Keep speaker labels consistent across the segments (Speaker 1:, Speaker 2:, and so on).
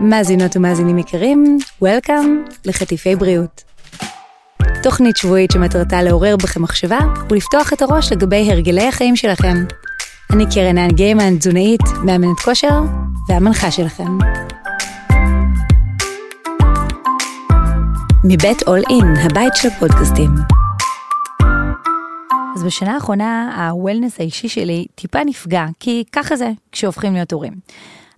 Speaker 1: מאזינות ומאזינים יקרים, Welcome לחטיפי בריאות. תוכנית שבועית שמטרתה לעורר בכם מחשבה ולפתוח את הראש לגבי הרגלי החיים שלכם. אני קרן האן גיימן, תזונאית, מאמנת כושר והמנחה שלכם. מבית אול אין, הבית של הפודקאסטים. אז בשנה האחרונה הוולנס האישי שלי טיפה נפגע, כי ככה זה כשהופכים להיות הורים.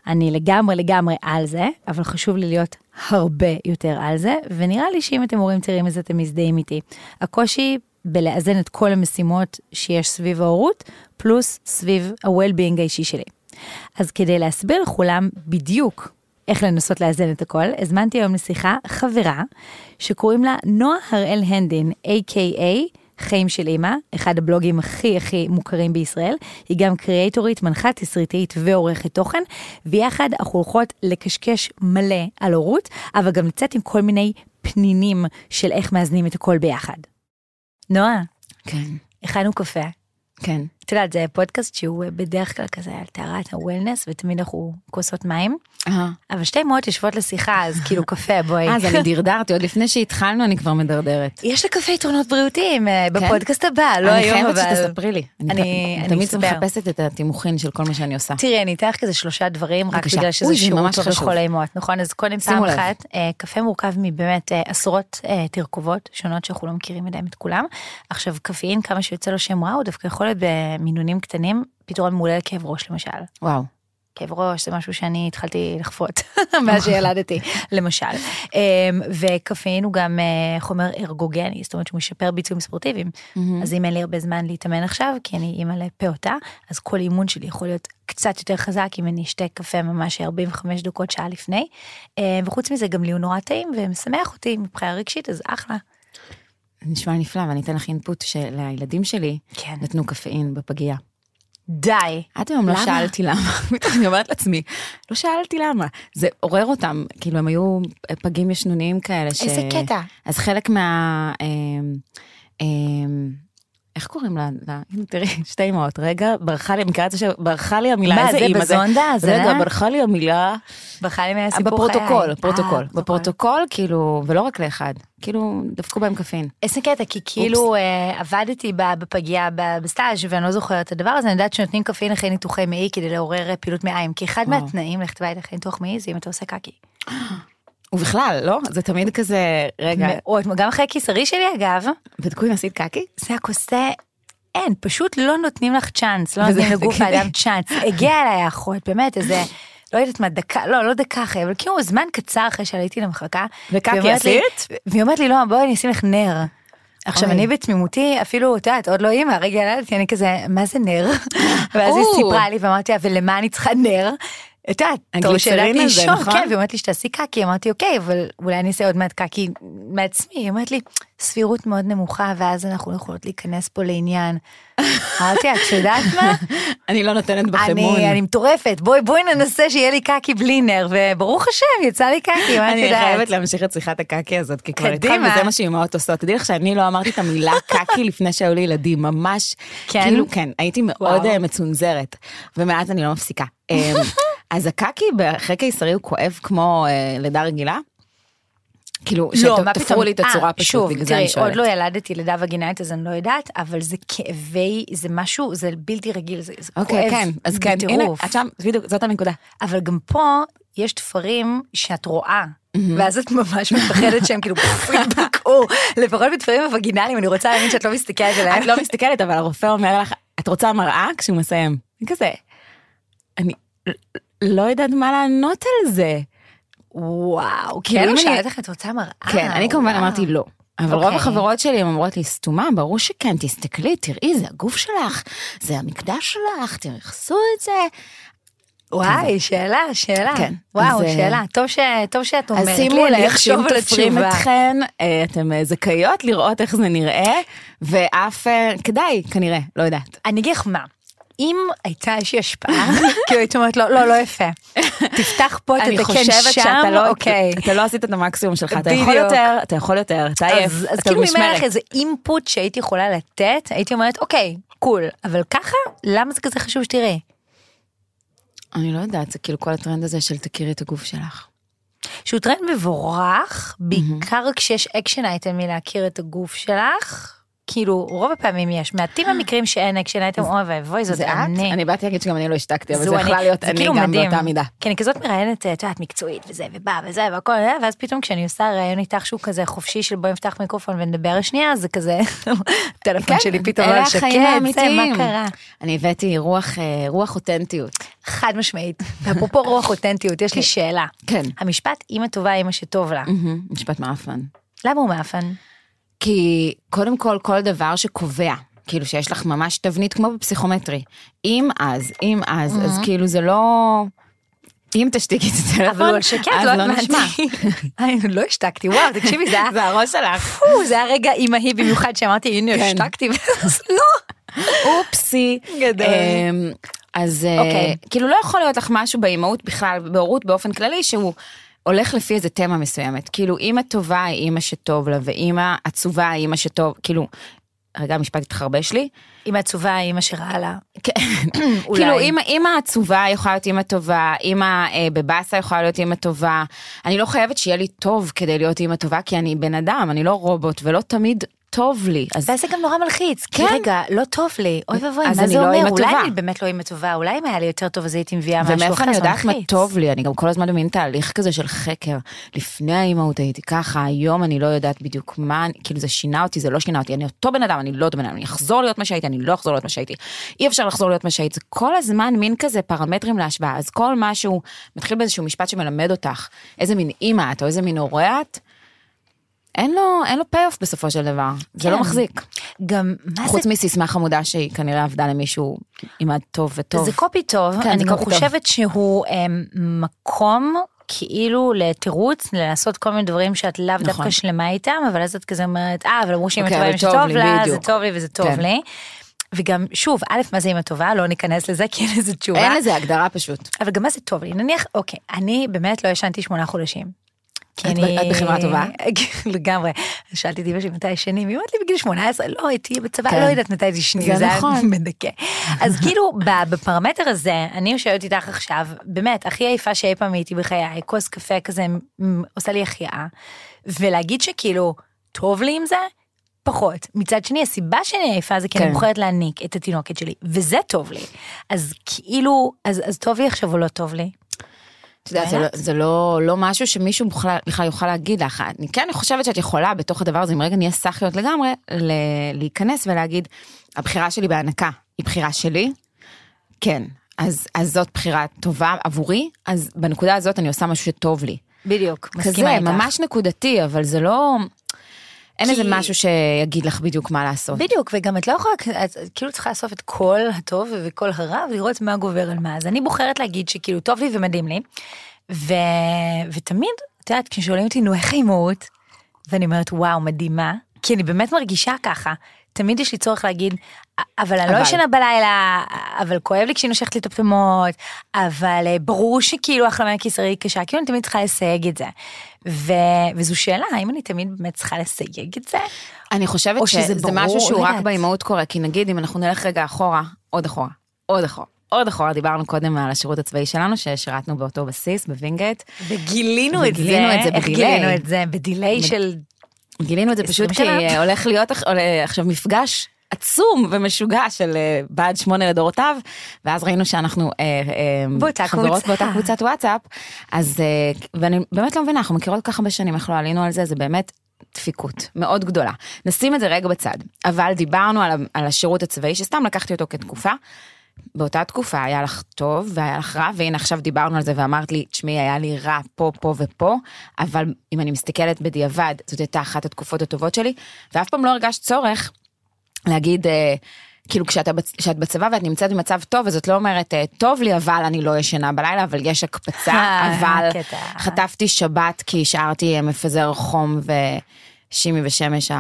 Speaker 1: אני לגמרי לגמרי על זה, אבל חשוב לי להיות הרבה יותר על זה, ונראה לי שאם אתם הורים צעירים אז אתם מזדהים איתי. הקושי בלאזן את כל המשימות שיש סביב ההורות, פלוס סביב ה-well-being האישי שלי. אז כדי להסביר לכולם בדיוק איך לנסות לאזן את הכל, הזמנתי היום לשיחה חברה שקוראים לה נועה הראל הנדין, A.K.A. חיים של אימא, אחד הבלוגים הכי הכי מוכרים בישראל. היא גם קריאטורית, מנחה תסריטאית ועורכת תוכן, ויחד אנחנו הולכות לקשקש מלא על הורות, אבל גם לצאת עם כל מיני פנינים של איך מאזנים את הכל ביחד. נועה,
Speaker 2: כן,
Speaker 1: הכנו קפה.
Speaker 2: כן.
Speaker 1: את יודעת, זה פודקאסט שהוא בדרך כלל כזה על טהרת הוולנס, ותמיד אנחנו כוסות מים,
Speaker 2: אה,
Speaker 1: אבל שתי אמהות יושבות לשיחה, אז כאילו קפה, בואי.
Speaker 2: אז אני דרדרתי, עוד לפני שהתחלנו אני כבר מדרדרת.
Speaker 1: יש לקפה יתרונות בריאותיים אה, בפודקאסט הבא, לא
Speaker 2: אני
Speaker 1: היום,
Speaker 2: חייבת
Speaker 1: אבל...
Speaker 2: שתספרי לי.
Speaker 1: אני- אני
Speaker 2: תמיד. מחפשת את התימוכין של כל מה שאני עושה.
Speaker 1: תראי, אני אתן לך כזה שלושה דברים, רק. בגלל שזה שירות טוב. לכל האימהות, נכון? אז קודם פעם. אחת, אה, קפה מורכב מבאמת אה, עשרות אה, תרכובות שונות שאנחנו לא מכירים עדיין את כולם. עכשיו, קפאין, כמה שיוצא לו שם רע, הוא דווקא יכול להיות במינונים קטנים, פתרון מעולה לכאב ראש למשל.
Speaker 2: וואו.
Speaker 1: כאב ראש זה משהו שאני התחלתי לחוות מאז שילדתי, למשל. אמ, וקפאין הוא גם אה, חומר ארגוגני, זאת אומרת שהוא משפר ביצועים ספורטיביים. אז אם אין לי הרבה זמן להתאמן עכשיו, כי אני אימא לפעוטה, אז כל אימון שלי יכול להיות קצת יותר חזק אם אני אשתה קפה ממש 45 דקות שעה לפני. אה, וחוץ מזה גם לי הוא נורא טעים ומשמח אותי מבחינה רגשית, אז אחלה.
Speaker 2: נשמע נפלא ואני אתן לך אינפוט שלילדים שלי
Speaker 1: כן.
Speaker 2: נתנו קפאין בפגייה.
Speaker 1: די.
Speaker 2: עד היום לא? שאלתי למה, בטח אני אומרת לעצמי, לא שאלתי למה, זה עורר אותם, כאילו הם היו פגים ישנוניים כאלה. ש-
Speaker 1: איזה קטע.
Speaker 2: אז חלק מה... אמ, אמ, איך קוראים לה? תראי, שתי אמהות, רגע, ברחה לי, מכירה את זה שברחה לי המילה,
Speaker 1: מה,
Speaker 2: איזה
Speaker 1: זה
Speaker 2: אימא זה?
Speaker 1: בזונדה? זה
Speaker 2: רגע,
Speaker 1: אה?
Speaker 2: ברחה לי המילה,
Speaker 1: ברחה לי מהסיפור
Speaker 2: בפרוטוקול,
Speaker 1: חיי.
Speaker 2: פרוטוקול,
Speaker 1: אה,
Speaker 2: בפרוטוקול, כאילו, ולא רק לאחד, כאילו, דפקו בהם קפאין.
Speaker 1: איזה קטע, כי כאילו אה, עבדתי בפגייה בסטאז' ואני לא זוכרת את הדבר הזה, אני יודעת שנותנים קפאין אחרי ניתוחי מעי כדי לעורר פעילות מעיים, כי אחד. מהתנאים ללכת הביתה אחרי ניתוח מעי זה אם אתה עושה קקי.
Speaker 2: ובכלל, לא? זה תמיד כזה, רגע,
Speaker 1: מאוד, גם אחרי הקיסרי שלי אגב,
Speaker 2: בדקו אם עשית קקי?
Speaker 1: זה הכוסה, אין, פשוט לא נותנים לך צ'אנס, לא נותנים לגוף האדם צ'אנס. הגיעה אליי האחות, באמת, איזה, לא יודעת מה, דקה, לא, לא דקה אחרי, אבל כאילו זמן קצר אחרי שעליתי למחלקה.
Speaker 2: וקקי עשית?
Speaker 1: והיא אומרת לי, לא, בואי אני אשים לך נר. עכשיו. אני בתמימותי אפילו את יודעת עוד לא אימא רגע ילדתי אני כזה מה זה נר ואז היא. סיפרה לי ואמרתי לה ולמה אני צריכה נר. את יודעת,
Speaker 2: הגליצרין הזה, נכון?
Speaker 1: כן, והיא אומרת לי שתעשי קקי, אמרתי אוקיי, אבל אולי אני אעשה עוד מעט קקי מעצמי, היא אומרת לי, סבירות מאוד נמוכה, ואז אנחנו לא יכולות להיכנס פה לעניין. אמרתי, את יודעת מה?
Speaker 2: אני לא נותנת בחמון.
Speaker 1: אני, אני מטורפת, בואי בואי ננסה שיהיה לי קקי בלי נר, וברוך השם, יצא לי קקי, מה את
Speaker 2: אני
Speaker 1: יודעת?
Speaker 2: חייבת להמשיך את שיחת הקקי הזאת, כי כבר. התחלנו, וזה מה שאימהות עושות. תדעי לך שאני לא אמרתי את המילה קקי לפני שהיו לי ילדים, ממש,
Speaker 1: כן?
Speaker 2: כאילו, כן, הייתי מאוד. אה, מצונזרת, ומאז אני לא מפסיקה. אז הקקי אחרי קיסרי הוא כואב כמו אה, לידה רגילה? כאילו,
Speaker 1: לא,
Speaker 2: שתפרו? לי את הצורה
Speaker 1: אה,
Speaker 2: פשוט,
Speaker 1: שוב,
Speaker 2: בגלל זה אני
Speaker 1: תראי, עוד
Speaker 2: שואלת.
Speaker 1: לא ילדתי לידה וגינאית אז אני לא יודעת, אבל זה כאבי, זה משהו, זה בלתי רגיל, זה, זה
Speaker 2: אוקיי,
Speaker 1: כואב
Speaker 2: כן, אז כן, הנה,
Speaker 1: בטירוף.
Speaker 2: את שם, בדיוק, זאת הנקודה.
Speaker 1: אבל גם פה יש תפרים שאת רואה. ואז את ממש מפחדת שהם כאילו פוף, ידבקו, לפחות בתפרים הווגינליים, אני רוצה להאמין שאת לא מסתכלת עליהם.
Speaker 2: את לא מסתכלת, אבל הרופא אומר לך, את רוצה מראה כשהוא מסיים. אני כזה, אני לא יודעת מה לענות על זה.
Speaker 1: וואו,
Speaker 2: כאילו,
Speaker 1: כן, הוא שאלת איך את רוצה מראה.
Speaker 2: כן, אני כמובן. אמרתי לא. אבל רוב
Speaker 1: אוקיי.
Speaker 2: החברות שלי הן אומרות לי, סתומה, ברור שכן, תסתכלי, תראי, זה הגוף שלך, זה המקדש שלך, תרחסו את זה.
Speaker 1: וואי, שאלה, שאלה.
Speaker 2: כן,
Speaker 1: וואו,
Speaker 2: אז, אה,
Speaker 1: שאלה. טוב ש- טוב שאת אומרת
Speaker 2: אז
Speaker 1: לי,
Speaker 2: שימו
Speaker 1: אני
Speaker 2: לב שאם תופרים. אתכן, אה, אתן אה, זכאיות לראות איך זה נראה, ואף, כדאי, כנראה, לא יודעת.
Speaker 1: אני אגיד לך מה, אם הייתה איזושהי השפעה, כאילו הייתי אומרת לא, לא, לא יפה. תפתח פה,
Speaker 2: אני
Speaker 1: תתקן
Speaker 2: חושבת
Speaker 1: שם,
Speaker 2: שאתה לא,
Speaker 1: אוקיי.
Speaker 2: אתה לא עשית את המקסימום שלך, אתה יכול. יותר, אתה יכול יותר, אתה עייף,
Speaker 1: אז, כאילו אם היה לך. איזה אינפוט שהייתי יכולה לתת, הייתי אומרת, אוקיי, קול, אבל ככה, למה זה כזה חשוב שתראי?
Speaker 2: אני לא יודעת, זה כאילו כל הטרנד הזה של תכירי את הגוף שלך.
Speaker 1: שהוא טרנד מבורך, בעיקר כשיש action item מלהכיר את הגוף שלך. כאילו רוב הפעמים יש מעטים המקרים שאין action item אוי ואבוי זאת? אני.
Speaker 2: אני באתי להגיד שגם אני לא השתקתי, אבל זה. יכלה להיות אני
Speaker 1: כאילו
Speaker 2: גם. באותה מידה.
Speaker 1: כי אני כזאת מראיינת, את יודעת, מקצועית וזה ובא וזה והכל, אה, ואז פתאום כשאני עושה ראיון איתך שהוא כזה חופשי של בואי נפתח מיקרופון ונדבר שנייה, זה כזה, טלפון שלי פתאום
Speaker 2: כן,
Speaker 1: לא שקט, זה מה
Speaker 2: האמיתיים.
Speaker 1: קרה.
Speaker 2: אני הבאתי רוח, אה, רוח אותנטיות.
Speaker 1: חד משמעית. ואפרופו רוח אותנטיות, יש לי שאלה.
Speaker 2: כן.
Speaker 1: המשפט אמא טובה אמא שטוב לה,
Speaker 2: משפט מאפן.
Speaker 1: למה הוא מאפן?
Speaker 2: כי קודם כל, כל דבר שקובע, כאילו שיש לך ממש תבנית כמו בפסיכומטרי. אם אז, אם אז, אז כאילו זה לא... אם תשתיקי את הטלפון,
Speaker 1: אבל שקט, לא. אני לא השתקתי, וואו, תקשיבי, זה היה...
Speaker 2: זה הראש שלך.
Speaker 1: זה היה רגע אימהי במיוחד שאמרתי, הנה,
Speaker 2: כן.
Speaker 1: השתקתי, ואז לא.
Speaker 2: אופסי.
Speaker 1: גדול.
Speaker 2: אמ, אז אה,
Speaker 1: אוקיי.
Speaker 2: כאילו לא יכול להיות לך משהו באימהות בכלל, בהורות באופן כללי, שהוא הולך לפי איזה תמה מסוימת. כאילו אימא טובה היא אימא שטוב לה, ואימא עצובה היא אימא שטוב, כאילו, רגע המשפט התחרבש לי.
Speaker 1: אמא עצובה, אמא שרעה לה.
Speaker 2: כן. כאילו אימא, אימא עצובה יכולה להיות אימא טובה, אימא אה, בבאסה יכולה להיות אימא טובה. אני לא חייבת שיהיה לי טוב כדי להיות אימא טובה, כי אני בן אדם, אני לא רובוט, ולא תמיד טוב לי. אז
Speaker 1: ואז זה גם נורא מלחיץ, כי
Speaker 2: כן.
Speaker 1: רגע, לא טוב לי, אוי ואבוי, מה זה
Speaker 2: לא
Speaker 1: אומר?
Speaker 2: אימא
Speaker 1: אולי. אני באמת לא אימא טובה, אולי אם היה לי יותר טוב אז הייתי מביאה משהו אחר,
Speaker 2: ומאיפה אני יודעת מה. טוב לי, אני גם כל הזמן במין תהליך כזה של חקר. לפני האימהות הייתי ככה, היום אני לא יודעת בדיוק מה, כאילו זה שינה אותי, זה לא שינה אותי, אני אותו בן אדם, אני לא אותו בן אדם, אני אחזור להיות מה שהייתי, אני לא אחזור להיות מה שהייתי. אי אפשר לחזור להיות מה שהייתי, זה כל הזמן מין כזה פרמטרים להשוואה, אז כל משהו מתחיל באיזשהו משפט שמלמד אותך איזה מין אימא את או איזה מין הורה את, אין לו, אין לו פי-אוף בסופו של דבר, זה
Speaker 1: כן.
Speaker 2: לא מחזיק.
Speaker 1: גם, מה
Speaker 2: חוץ
Speaker 1: זה
Speaker 2: מסיסמה חמודה שהיא כנראה עבדה למישהו עם טוב וטוב.
Speaker 1: זה קופי טוב,
Speaker 2: כן,
Speaker 1: אני
Speaker 2: זה
Speaker 1: גם
Speaker 2: קופי טוב.
Speaker 1: חושבת שהוא אמ, מקום כאילו לתירוץ לעשות כל מיני דברים שאת לאו דווקא
Speaker 2: נכון.
Speaker 1: שלמה איתם, אבל אז את כזה אומרת, אה, אבל אמרו שאמא
Speaker 2: אוקיי,
Speaker 1: טובה
Speaker 2: טוב
Speaker 1: שטוב לה, זה
Speaker 2: בדיוק.
Speaker 1: טוב לי וזה טוב
Speaker 2: כן.
Speaker 1: לי. וגם, שוב, א', מה זה אמא טובה? לא ניכנס לזה, כי אין לזה תשובה.
Speaker 2: אין לזה הגדרה פשוט.
Speaker 1: אבל גם מה זה טוב לי? נניח, אוקיי, אני באמת לא ישנתי שמונה חודשים. כי
Speaker 2: את ב- את בחברה טובה?
Speaker 1: לגמרי. שאלתי את אמא שלי מתי ישנים, היא אומרת לי בגיל 18, לא, הייתי בצבא,
Speaker 2: כן.
Speaker 1: לא יודעת מתי תשני,
Speaker 2: זה
Speaker 1: זה היה
Speaker 2: נכון.
Speaker 1: מדכא. אז כאילו, בפרמטר הזה, אני יושבת איתך עכשיו, באמת, הכי עייפה שאי פעם הייתי בחיי, כוס קפה כזה עושה לי החייאה, ולהגיד שכאילו, טוב לי עם זה? פחות. מצד שני, הסיבה שאני עייפה זה כי אני
Speaker 2: כן.
Speaker 1: בוחרת להניק את התינוקת שלי, וזה טוב לי. אז כאילו, אז, אז טוב לי עכשיו או לא טוב לי?
Speaker 2: את יודעת, זה, לא, זה לא, לא משהו שמישהו בכלל, בכלל יוכל להגיד לך. אני כן חושבת שאת יכולה בתוך הדבר הזה, אם רגע נהיה סאחיות לגמרי, ל- להיכנס ולהגיד, הבחירה שלי בהנקה היא בחירה שלי, כן, אז, אז זאת בחירה טובה עבורי, אז בנקודה הזאת אני עושה משהו שטוב לי.
Speaker 1: בדיוק, מסכימה
Speaker 2: כזה,
Speaker 1: איתך.
Speaker 2: ממש נקודתי, אבל זה לא... אין איזה משהו שיגיד לך בדיוק מה לעשות.
Speaker 1: בדיוק, וגם את לא יכולה, את כאילו צריכה לאסוף את כל הטוב וכל הרע ולראות מה גובר על מה. אז אני בוחרת להגיד שכאילו טוב לי ומדהים לי. ו... ותמיד, את יודעת, כששואלים אותי, נו, איך האימהות? ואני אומרת, וואו, מדהימה. כי אני באמת מרגישה ככה. תמיד יש לי צורך להגיד, אבל אני לא
Speaker 2: אבל.
Speaker 1: ישנה בלילה, אבל כואב לי כשהיא נושכת לי את הפטמות, אבל אה, ברור שכאילו החלמה הקיסרי היא קשה, כאילו אני תמיד צריכה לסייג את זה. ו... וזו שאלה, האם אני תמיד באמת צריכה לסייג את זה?
Speaker 2: אני חושבת
Speaker 1: שזה ברור,
Speaker 2: משהו שהוא
Speaker 1: לא
Speaker 2: רק. באימהות קורה, כי נגיד אם אנחנו נלך רגע אחורה, עוד אחורה, עוד אחורה. עוד אחורה, דיברנו קודם על השירות הצבאי שלנו, ששירתנו באותו בסיס בווינגייט.
Speaker 1: וגילינו את זה,
Speaker 2: וגילינו את זה
Speaker 1: איך
Speaker 2: ב delay.
Speaker 1: גילינו את זה? ב delay של...
Speaker 2: גילינו את זה
Speaker 1: 20
Speaker 2: פשוט כי? אה, הולך להיות עולה עכשיו מפגש עצום ומשוגע של אה, בה"ד שמונה לדורותיו, ואז ראינו שאנחנו אה, אה,
Speaker 1: באותה
Speaker 2: חברות
Speaker 1: קבוצה.
Speaker 2: באותה קבוצת וואטסאפ, אז, אה, ואני באמת לא מבינה, אנחנו מכירות ככה הרבה שנים, איך לא עלינו על זה, זה באמת דפיקות מאוד גדולה. נשים את זה רגע בצד, אבל דיברנו על, על השירות הצבאי, שסתם לקחתי אותו כתקופה. באותה תקופה היה לך טוב והיה לך רע, והנה עכשיו דיברנו על זה ואמרת לי, תשמעי, היה לי רע פה, פה ופה, אבל אם אני מסתכלת בדיעבד, זאת הייתה אחת התקופות הטובות שלי, ואף פעם לא הרגשת צורך להגיד, אה, כאילו כשאתה, בצ- כשאת בצבא ואת נמצאת במצב טוב, אז את לא אומרת, אה, טוב לי, אבל אני לא ישנה בלילה, אבל יש הקפצה,
Speaker 1: אה,
Speaker 2: אבל. חטפתי שבת כי השארתי אה, מפזר חום ושימי ושמש,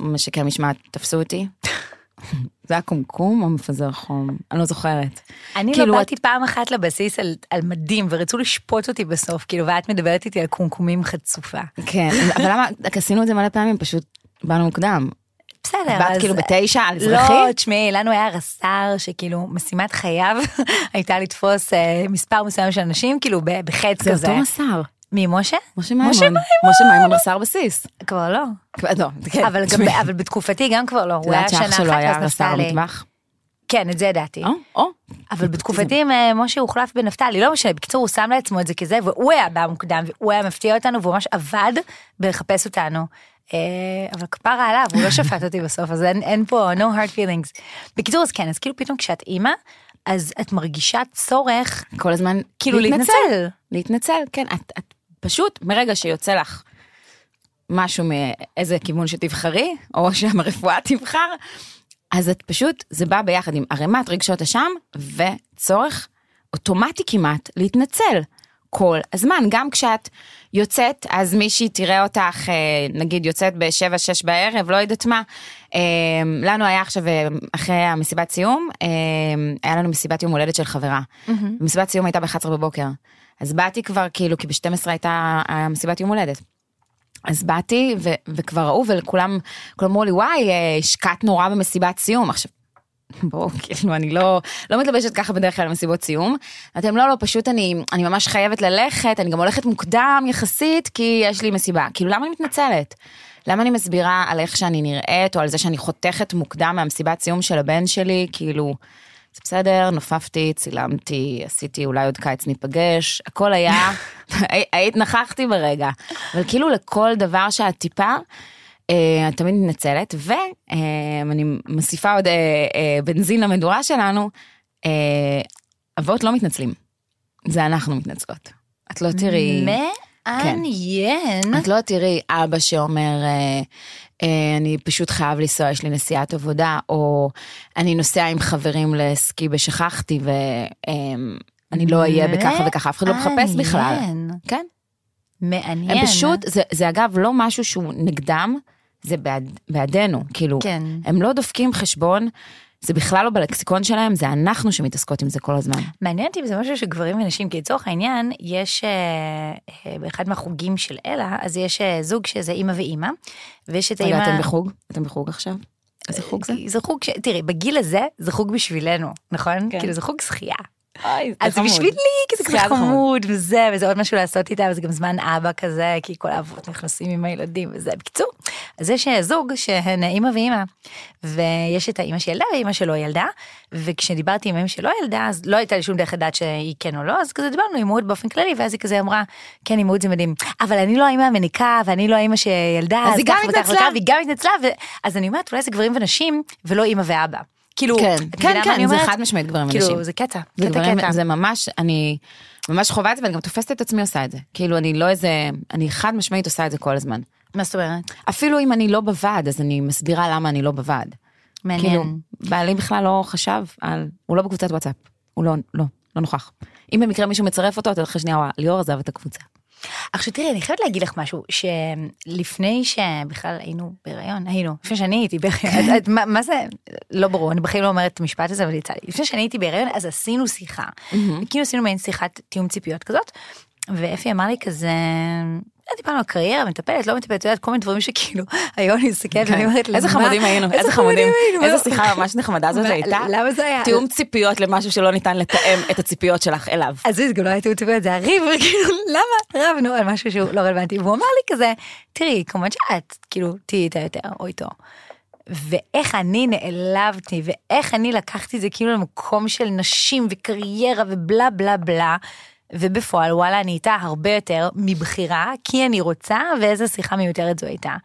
Speaker 2: המשקי המשמעת תפסו אותי. זה היה קומקום או מפזר חום? אני לא זוכרת.
Speaker 1: אני
Speaker 2: כאילו,
Speaker 1: לא
Speaker 2: את-
Speaker 1: באתי פעם אחת לבסיס על, על מדים ורצו לשפוט אותי בסוף, כאילו, ואת מדברת איתי על קומקומים חצופה.
Speaker 2: כן, אבל למה, עשינו את זה מלא פעמים, פשוט באנו מוקדם.
Speaker 1: בסדר, בסדר.
Speaker 2: באת
Speaker 1: אז-
Speaker 2: כאילו בתשע על אזרחי?
Speaker 1: לא, תשמעי, לנו היה רס"ר שכאילו משימת חייו הייתה לתפוס אה, מספר מסוים של אנשים, כאילו בחץ
Speaker 2: זה
Speaker 1: כזה.
Speaker 2: אותו מסר.
Speaker 1: מי, משה?
Speaker 2: משה מימון.
Speaker 1: משה מימון.
Speaker 2: משה מימון רס"ר בסיס.
Speaker 1: כבר לא.
Speaker 2: לא, כן.
Speaker 1: אבל גם. אבל בתקופתי גם כבר לא,
Speaker 2: את
Speaker 1: הוא היה
Speaker 2: יודעת
Speaker 1: שנה
Speaker 2: שאח שלו
Speaker 1: אחת,
Speaker 2: היה
Speaker 1: אז
Speaker 2: רס"ר
Speaker 1: נפתלי.
Speaker 2: במטבח?
Speaker 1: כן, את זה ידעתי.
Speaker 2: או, או.
Speaker 1: אבל בתקופתי אה, משה הוחלף בנפתלי, לא משנה, בקיצור הוא שם לעצמו את זה כזה, והוא היה בא מוקדם, והוא היה מפתיע אותנו, והוא ממש עבד בלחפש אותנו. אה, אבל כפרה עליו, הוא לא שפט אותי בסוף, אז אין, אין פה no hard feelings. בקיצור, אז כן, אז כאילו פתאום כשאת אימא, אז את מרגישה צורך,
Speaker 2: כל הזמן
Speaker 1: כאילו להתנצל.
Speaker 2: להתנצל, כן. את, את פשוט, מרגע שיוצא לך משהו מאיזה כיוון שתבחרי, או שהרפואה תבחר, אז את פשוט, זה בא ביחד עם ערימת רגשות אשם, וצורך אוטומטי כמעט להתנצל. כל הזמן, גם כשאת יוצאת, אז מישהי תראה אותך, אה, נגיד יוצאת בשבע, שש בערב, לא יודעת מה. אה, לנו היה עכשיו, אה, אחרי המסיבת סיום, היה לנו מסיבת יום הולדת של חברה. מסיבת סיום הייתה ב-11 בבוקר. אז באתי כבר, כאילו, כי ב-12 הייתה המסיבת יום הולדת. אז באתי ו- וכבר ראו וכולם כולם אמרו לי וואי אה, השקעת נורא במסיבת סיום עכשיו. בואו כאילו אני לא לא מתלבשת ככה בדרך כלל במסיבות סיום. אתם לא לא פשוט אני אני ממש חייבת ללכת אני גם הולכת מוקדם יחסית כי יש לי מסיבה כאילו למה אני מתנצלת. למה אני מסבירה על איך שאני נראית או על זה שאני חותכת מוקדם מהמסיבת סיום של הבן שלי כאילו. זה בסדר, נופפתי, צילמתי, עשיתי אולי עוד קיץ ניפגש, הכל היה, היית נכחתי ברגע. אבל כאילו לכל דבר שאת טיפה, אה, את תמיד מתנצלת, ואני מוסיפה עוד אה, אה, בנזין למדורה שלנו, אה, אבות לא מתנצלים, זה אנחנו מתנצלות. את לא תראי...
Speaker 1: מעניין.
Speaker 2: את לא תראי אבא שאומר, אה, אה, אני פשוט חייב לנסוע, יש לי נסיעת עבודה, או אני נוסע עם חברים לסקי ושכחתי, ואני לא אהיה בככה וככה, אף אחד לא מחפש בכלל. כן.
Speaker 1: מעניין.
Speaker 2: הם פשוט, זה, זה אגב לא משהו שהוא נגדם, זה בעד, בעדנו, כאילו,
Speaker 1: כן.
Speaker 2: הם לא דופקים חשבון, זה בכלל לא בלקסיקון שלהם, זה אנחנו שמתעסקות עם זה כל הזמן.
Speaker 1: מעניין אותי אם זה משהו שגברים ונשים, כי לצורך העניין, יש אה, אה, באחד מהחוגים של אלה, אז יש אה, זוג שזה אימא ואימא, ויש את
Speaker 2: רגע,
Speaker 1: האימא...
Speaker 2: אתם בחוג? אתם בחוג עכשיו? איזה חוג זה?
Speaker 1: זה חוג ש... תראי, בגיל הזה זה חוג בשבילנו, נכון?
Speaker 2: כן.
Speaker 1: כאילו זה חוג שחייה.
Speaker 2: אוי,
Speaker 1: אז זה בשבילי, כי זה כזה
Speaker 2: חמוד.
Speaker 1: וזה, וזה עוד משהו לעשות איתה, וזה גם זמן אבא כזה, כי כל האבות נכנסים עם הילדים וזה. בקיצור, אז יש אה, זוג שהן אימא ואימא, ויש את האימא שילדה ואימא שלא ילדה, וכשדיברתי עם האמא שלא ילדה, אז לא הייתה לי שום דרך לדעת שהיא כן או לא, אז כזה דיברנו אימהות באופן כללי, ואז היא כזה אמרה, כן אימהות זה מדהים, אבל אני לא האמא המניקה, ואני לא האמא שילדה,
Speaker 2: אז היא גם התנצלה.
Speaker 1: והיא גם התנצלה, ו... אז אני אומרת, אולי זה גברים ונשים, ולא אימא ואבא. כאילו,
Speaker 2: כן, כן, כן, זה
Speaker 1: אומרת?
Speaker 2: חד משמעית גברים
Speaker 1: כאילו,
Speaker 2: ונשים.
Speaker 1: זה קטע,
Speaker 2: זה,
Speaker 1: קטע
Speaker 2: דברים,
Speaker 1: קטע.
Speaker 2: זה ממש, אני ממש חווה את זה ואני גם תופסת את עצמי עושה את זה. כאילו אני לא איזה, אני חד משמעית עושה את זה כל הזמן.
Speaker 1: מה זאת אומרת?
Speaker 2: אפילו אם אני לא בוועד, אז אני מסבירה למה אני לא בוועד.
Speaker 1: מעניין.
Speaker 2: כאילו, בעלי בכלל לא חשב על, הוא לא בקבוצת וואטסאפ, הוא לא, לא, לא נוכח. אם במקרה מישהו מצרף אותו, אתה אחרי שנייה, וואו, ליאור עזב את הקבוצה.
Speaker 1: עכשיו תראי, אני חייבת להגיד לך משהו, שלפני שבכלל היינו בהיריון, היינו, לפני שאני הייתי בהיריון, את- את- מה מה זה, לא ברור, אני בחיים לא אומרת את המשפט הזה, אבל יצא לי, לפני שאני הייתי בהיריון, אז עשינו שיחה, כאילו עשינו מעין שיחת תיאום ציפיות כזאת, ואפי אמר לי כזה, "אה, דיברנו על קריירה, מטפלת, לא מטפלת, את יודעת, כל מיני דברים שכאילו, היום אני מסתכלת ואני אומרת,
Speaker 2: כן. איזה
Speaker 1: "למה?
Speaker 2: חמודים היינו, איזה
Speaker 1: חמודים
Speaker 2: איזה
Speaker 1: מה-
Speaker 2: שיחה ממש נחמדה זאת הייתה.
Speaker 1: למה זה היה?
Speaker 2: תיאום ציפיות למשהו שלא ניתן לתאם את הציפיות שלך אליו.
Speaker 1: אז זה גם לא היה תיאום ציפיות, זה היה ריב, וכאילו, למה רבנו על משהו שהוא לא רלוונטי, והוא אמר לי כזה, תראי, כמובן שאת, כאילו, תהיי איתה יותר, או איתו. ואיך אני נעלבתי, ואיך אני לקחתי את זה כאילו למקום של נשים וקריירה ובלה בלה בלה. ובפועל וואלה אני איתה הרבה יותר מבחירה כי אני רוצה ואיזה שיחה מיותרת זו הייתה.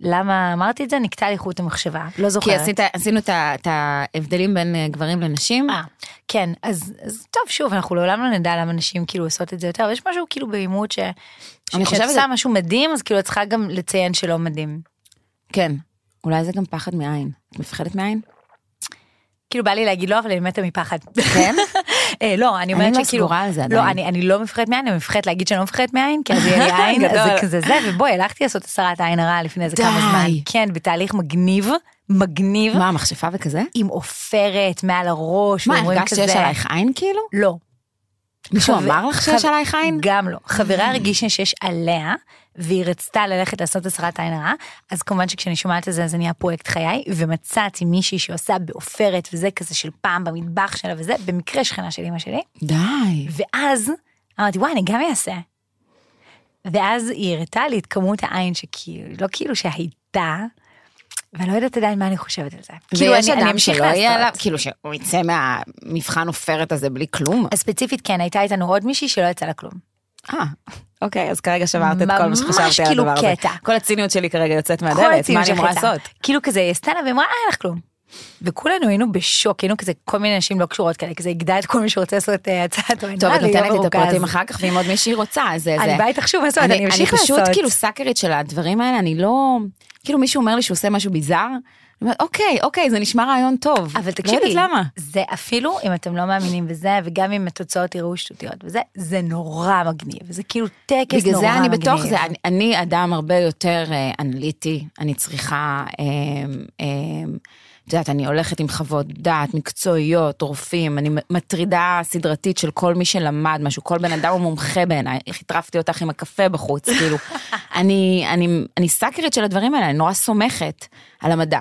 Speaker 1: למה אמרתי את זה? נקטע לי חוט המחשבה, לא זוכרת.
Speaker 2: כי עשית, עשינו את ההבדלים בין אה, גברים לנשים.
Speaker 1: אה, כן, אז, אז טוב, שוב, אנחנו לעולם לא נדע למה נשים כאילו עושות את זה יותר, אבל יש משהו כאילו בעימות ש...
Speaker 2: אני
Speaker 1: כשאת
Speaker 2: חושבת
Speaker 1: עושה
Speaker 2: זה-
Speaker 1: משהו מדהים, אז כאילו את צריכה גם לציין שלא מדהים.
Speaker 2: כן. אולי זה גם פחד מעין. את מפחדת מעין?
Speaker 1: כאילו בא לי להגיד לא, אבל אני מתה מפחד.
Speaker 2: כן?
Speaker 1: אה, לא, אני אומרת
Speaker 2: לא
Speaker 1: שכאילו,
Speaker 2: סגורה על זה
Speaker 1: לא,
Speaker 2: עדיין.
Speaker 1: אני, אני לא מפחדת מעין, אני מפחדת להגיד שאני לא מפחדת מעין, כי אז יהיה לי עין, אז זה. כזה זה, ובואי, הלכתי לעשות הסרת עין הרע לפני איזה כמה. זמן. כן, בתהליך מגניב, מגניב,
Speaker 2: מה, מכשפה וכזה?
Speaker 1: עם עופרת מעל הראש,
Speaker 2: מה, הרגשת שיש עלייך עין כאילו?
Speaker 1: לא.
Speaker 2: מישהו
Speaker 1: חבר-
Speaker 2: אמר לך שיש
Speaker 1: חב-
Speaker 2: עלייך עין?
Speaker 1: גם לא. חברה הרגישה שיש עליה, והיא רצתה ללכת לעשות הסרת עין הרע, אז כמובן שכשאני שומעת את זה, זה נהיה פרויקט חיי, ומצאתי מישהי שעושה בעופרת, וזה כזה של פעם במטבח שלה וזה, במקרה שכנה של אמא שלי,
Speaker 2: די.
Speaker 1: ואז אמרתי, וואי, אני גם אעשה. ואז היא הראתה לי את כמות העין שכאילו, לא כאילו שהייתה, ואני לא יודעת עדיין מה אני חושבת על זה. כאילו,
Speaker 2: ויש
Speaker 1: אני-
Speaker 2: אדם שלא יהיה
Speaker 1: לעשות.
Speaker 2: עליו, כאילו שהוא יצא מהמבחן עופרת הזה בלי כלום.
Speaker 1: אז ספציפית כן, הייתה איתנו עוד מישהי שלא יצא לה כלום.
Speaker 2: אה, אוקיי, אז כרגע שברת את כל מה שחשבתי על
Speaker 1: כאילו
Speaker 2: הדבר הזה.
Speaker 1: קטע.
Speaker 2: כל הציניות שלי כרגע יוצאת מהדלת, מה אני אמורה. לעשות?
Speaker 1: כאילו כזה, היא עשתה לה ואמרה, אה, אין לך כלום. וכולנו היינו בשוק, היינו כזה כל מיני נשים לא קשורות כאלה, כזה הגדה את כל מי שרוצה לעשות אה, הצעת
Speaker 2: טוב, את
Speaker 1: לא
Speaker 2: נותנת את. הפרטים אחר כך, ואם עוד מישהי רוצה, אז זה...
Speaker 1: אני באה איתך שוב, אומרת, אני אמשיך
Speaker 2: אני פשוט
Speaker 1: לעשות.
Speaker 2: כאילו סאקרית של הדברים האלה, אני לא... כאילו מישהו אומר לי שהוא עושה משהו ביזאר, אומרת, אוקיי, אוקיי, זה נשמע רעיון טוב.
Speaker 1: אבל
Speaker 2: לא
Speaker 1: תקשיבי,
Speaker 2: יודעת למה.
Speaker 1: זה אפילו אם אתם לא מאמינים בזה, וגם אם התוצאות יראו שטותיות וזה, זה נורא מגניב, זה כאילו טקס נורא מגניב.
Speaker 2: בגלל זה אני בתוך זה, אני, אני אדם הרבה יותר אה, אנליטי, אני צריכה, אה, אה, את יודעת, אני הולכת עם חוות דעת מקצועיות, רופאים, אני מטרידה סדרתית של כל מי שלמד משהו, כל בן אדם הוא מומחה בעיניי, איך הטרפתי אותך עם הקפה בחוץ, כאילו, אני, אני, אני סאקרית של הדברים האלה, אני נורא סומכת על המדע.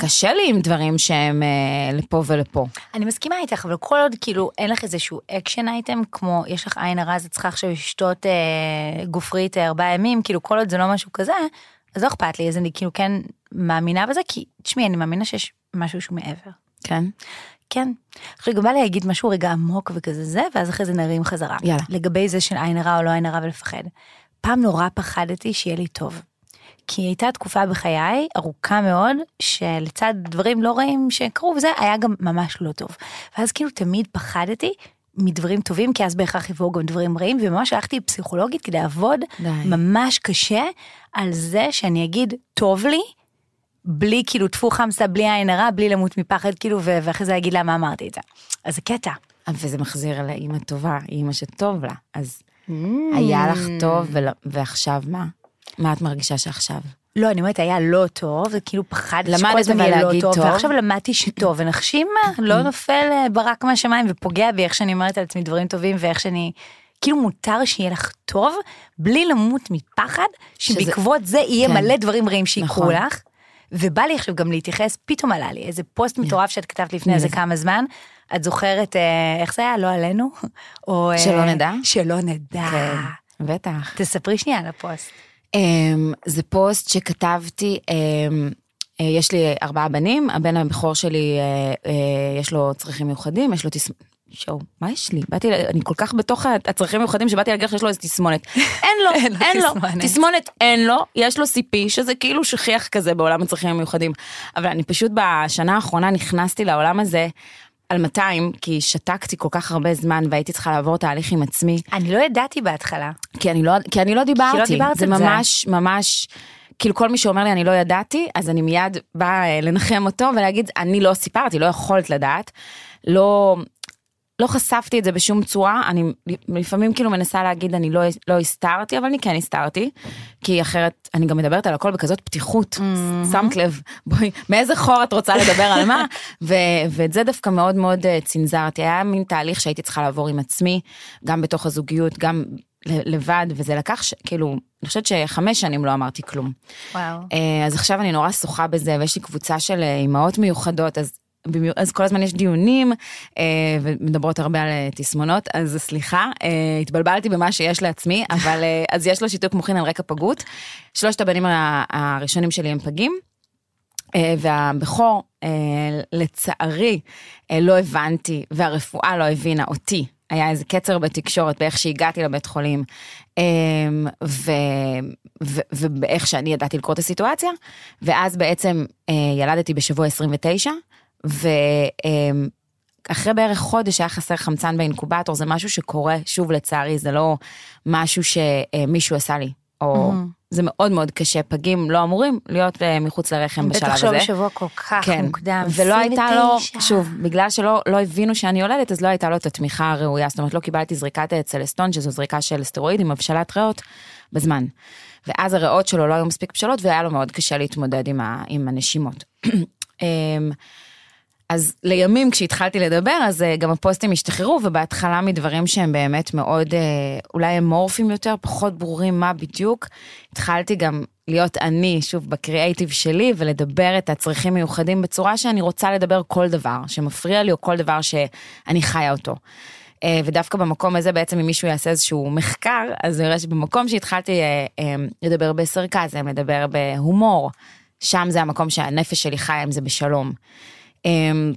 Speaker 2: קשה לי עם דברים שהם אה, לפה ולפה.
Speaker 1: אני מסכימה איתך, אבל כל עוד כאילו אין לך איזשהו action item, כמו יש לך עין הרע, אז את צריכה עכשיו לשתות אה, גופרית ארבעה ימים, כאילו כל עוד זה לא משהו כזה, אז לא אכפת לי, אז אני כאילו כן מאמינה בזה, כי תשמעי, אני מאמינה שיש משהו שהוא מעבר.
Speaker 2: כן?
Speaker 1: כן. עכשיו גם בא לי להגיד משהו רגע עמוק וכזה זה, ואז אחרי זה נרים חזרה.
Speaker 2: יאללה.
Speaker 1: לגבי זה של עין הרע או לא עין הרע ולפחד. פעם נורא פחדתי שיהיה לי טוב. כי הייתה תקופה בחיי ארוכה מאוד, שלצד דברים לא רעים שקרו וזה, היה גם ממש לא טוב. ואז כאילו תמיד פחדתי מדברים טובים, כי אז בהכרח יבואו גם דברים רעים, וממש הלכתי לפסיכולוגית כדי לעבוד
Speaker 2: די.
Speaker 1: ממש קשה על זה שאני אגיד, טוב לי, בלי כאילו טפו חמסה, בלי עין הרע, בלי למות מפחד, כאילו, ואחרי זה להגיד לה מה אמרתי את זה. אז זה קטע.
Speaker 2: וזה מחזיר לאימא טובה, אימא שטוב לה, אז היה לך טוב ולא- ועכשיו מה? מה את מרגישה שעכשיו?
Speaker 1: לא, אני אומרת, היה לא טוב, זה כאילו פחדתי שכל הזמן יהיה לא טוב,
Speaker 2: טוב?
Speaker 1: ועכשיו למדתי שטוב, ונחשים מה, לא נופל אה, ברק מהשמיים ופוגע בי איך שאני אומרת על עצמי דברים טובים, ואיך שאני, כאילו מותר שיהיה לך טוב, בלי למות מפחד, שבעקבות זה יהיה
Speaker 2: כן.
Speaker 1: מלא דברים רעים שיקרו
Speaker 2: נכון.
Speaker 1: לך. ובא לי עכשיו גם להתייחס, פטום עלה לי איזה פוסט מטורף שאת כתבת לפני איזה כמה זמן, את זוכרת, אה, איך זה היה, לא עלינו? או... אה,
Speaker 2: שלא נדע?
Speaker 1: שלא נדע.
Speaker 2: כן, בטח.
Speaker 1: תספרי שנייה על הפוסט.
Speaker 2: אמ, זה פוסט שכתבתי, אמ, אה, יש לי ארבעה בנים, הבן הבכור שלי, יש לו צרכים מיוחדים, יש לו. שואו, מה יש לי? באתי, אני כל כך בתוך הצרכים המיוחדים שבאתי להגיד לך שיש לו איזה תסמונת. אין לו,
Speaker 1: אין לו
Speaker 2: אין לו,
Speaker 1: תסמונת.
Speaker 2: תסמונת אין לו, יש לו CP, שזה כאילו שכיח כזה בעולם הצרכים המיוחדים. אבל אני פשוט בשנה האחרונה נכנסתי לעולם הזה על 200, כי שתקתי כל כך הרבה זמן והייתי צריכה לעבור תהליך עם עצמי.
Speaker 1: אני לא ידעתי בהתחלה.
Speaker 2: כי אני לא, כי אני לא דיברתי.
Speaker 1: דיברת
Speaker 2: זה
Speaker 1: זה.
Speaker 2: ממש, ממש, כאילו כל מי שאומר לי אני לא ידעתי, אז אני מיד באה אה, לנחם אותו ולהגיד, אני לא סיפרתי, לא יכולת לדעת. לא, לא חשפתי את זה בשום צורה, אני לפעמים כאילו מנסה להגיד אני לא, לא הסתרתי, אבל אני כן הסתרתי, כי אחרת אני גם מדברת על הכל בכזאת פתיחות, שמת לב, בואי, מאיזה חור את רוצה לדבר על מה, ו, ואת זה דווקא מאוד מאוד אה, צנזרתי, היה מין תהליך שהייתי צריכה לעבור עם עצמי, גם בתוך הזוגיות, גם לבד, וזה לקח, ש, כאילו, אני חושבת שחמש שנים לא אמרתי כלום.
Speaker 1: וואו.
Speaker 2: אה, אז עכשיו אני נורא שוחה בזה, ויש לי קבוצה של אה, אימהות מיוחדות, אז... אז כל הזמן יש דיונים אה, ומדברות הרבה על אה, תסמונות, אז סליחה, אה, התבלבלתי במה שיש לעצמי, אבל אז יש לו שיתוק מוחין על רקע פגות. שלושת הבנים הראשונים שלי הם פגים, והבכור, לצערי, לא הבנתי, והרפואה לא הבינה אותי. היה איזה קצר בתקשורת באיך שהגעתי לבית חולים, ו, ו, ובאיך שאני ידעתי לקרוא את הסיטואציה, ואז בעצם ילדתי בשבוע 29, ואחרי בערך חודש היה חסר חמצן באינקובטור, זה משהו שקורה, שוב לצערי, זה לא משהו שמישהו עשה לי, או זה מאוד מאוד קשה, פגים לא אמורים להיות אה, מחוץ לרחם בשלב
Speaker 1: בטח
Speaker 2: הזה.
Speaker 1: שלא בשבוע כל כך
Speaker 2: כן,
Speaker 1: מוקדם.
Speaker 2: ולא הייתה לו,
Speaker 1: 29.
Speaker 2: שוב, בגלל שלא לא הבינו שאני יולדת, אז לא הייתה לו את התמיכה הראויה, זאת אומרת, לא קיבלתי זריקת אה, צלסטון, שזו זריקה של סטרואידים, הבשלת ריאות, בזמן. ואז הריאות שלו לא היו מספיק בשלות, והיה לו מאוד קשה להתמודד עם, ה, עם הנשימות. אז לימים כשהתחלתי לדבר, אז אה, גם הפוסטים השתחררו, ובהתחלה מדברים שהם באמת מאוד, אה, אולי אמורפיים יותר, פחות ברורים מה בדיוק. התחלתי גם להיות אני, שוב, בקריאייטיב שלי, ולדבר את הצרכים מיוחדים בצורה שאני רוצה לדבר כל דבר שמפריע לי, או כל דבר שאני חיה אותו. אה, ודווקא במקום הזה בעצם אם מישהו יעשה איזשהו מחקר, אז נראה שבמקום שהתחלתי לדבר בסרקזם, לדבר בהומור, שם זה המקום שהנפש שלי חיה עם זה בשלום. אמ,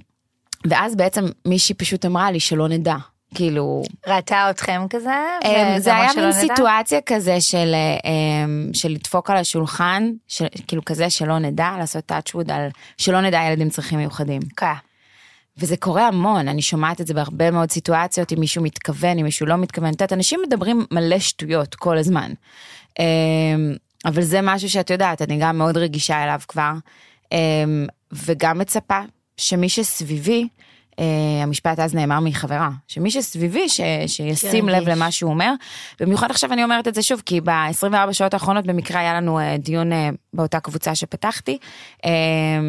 Speaker 2: ואז בעצם מישהי פשוט אמרה לי שלא נדע. כאילו
Speaker 1: ראתה אתכם כזה
Speaker 2: אמ, זה היה מין סיטואציה כזה של אמ, של לדפוק על השולחן של כאילו כזה שלא נדע לעשות touchwood על שלא נדע ילדים צריכים מיוחדים.
Speaker 1: כן.
Speaker 2: וזה קורה המון אני שומעת את זה בהרבה מאוד סיטואציות אם מישהו מתכוון אם מישהו לא מתכוון את יודעת אנשים מדברים מלא שטויות כל הזמן. אבל זה משהו שאת יודעת אני גם מאוד רגישה אליו כבר וגם מצפה שמי שסביבי, המשפט אז נאמר מחברה, שמי שסביבי ש, שישים לב למה שהוא אומר, במיוחד עכשיו אני אומרת את זה שוב, כי ב-24 שעות האחרונות במקרה היה לנו uh, דיון uh, באותה קבוצה שפתחתי, uh,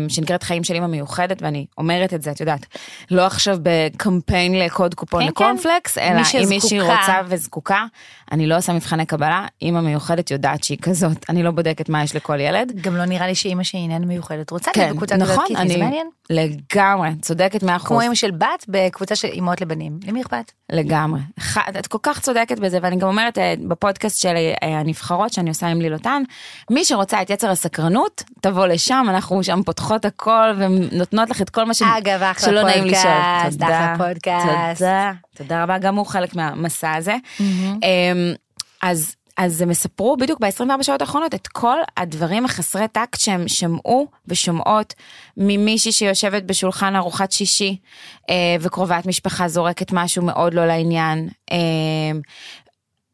Speaker 2: שנקראת חיים של אימא מיוחדת, ואני אומרת את זה, את יודעת, לא עכשיו בקמפיין לקוד קופון כן, לקורנפלקס, כן. אלא אם מישהי רוצה וזקוקה, אני לא עושה מבחני קבלה, אימא מיוחדת יודעת שהיא כזאת, אני לא בודקת מה יש לכל ילד.
Speaker 1: גם לא נראה לי שאימא שהיא איננה מיוחדת רוצה כן, להיות בקבוצה
Speaker 2: נכון, אני לגמרי, צודקת מאה אחוז.
Speaker 1: אימא של בת בקבוצה של אימהות לבנים, למי אכפת?
Speaker 2: לגמרי. את כל כך צודקת בזה, ואני גם אומרת אה, בפודקאסט של אה, הנבחרות שאני עושה עם לילותן, מי שרוצה את יצר הסקרנות, תבוא לשם, אנחנו שם פותחות הכל ונותנות לך את כל מה ש...
Speaker 1: אגב, אחלה פודקאסט, אחלה פודקאסט.
Speaker 2: תודה, תודה רבה, גם הוא חלק מהמסע הזה. אמ, אז אז הם מספרו בדיוק ב-24 שעות האחרונות את כל הדברים החסרי טקט שהם שמעו ושומעות ממישהי שיושבת בשולחן ארוחת שישי אה, וקרובת משפחה זורקת משהו מאוד לא לעניין. אה,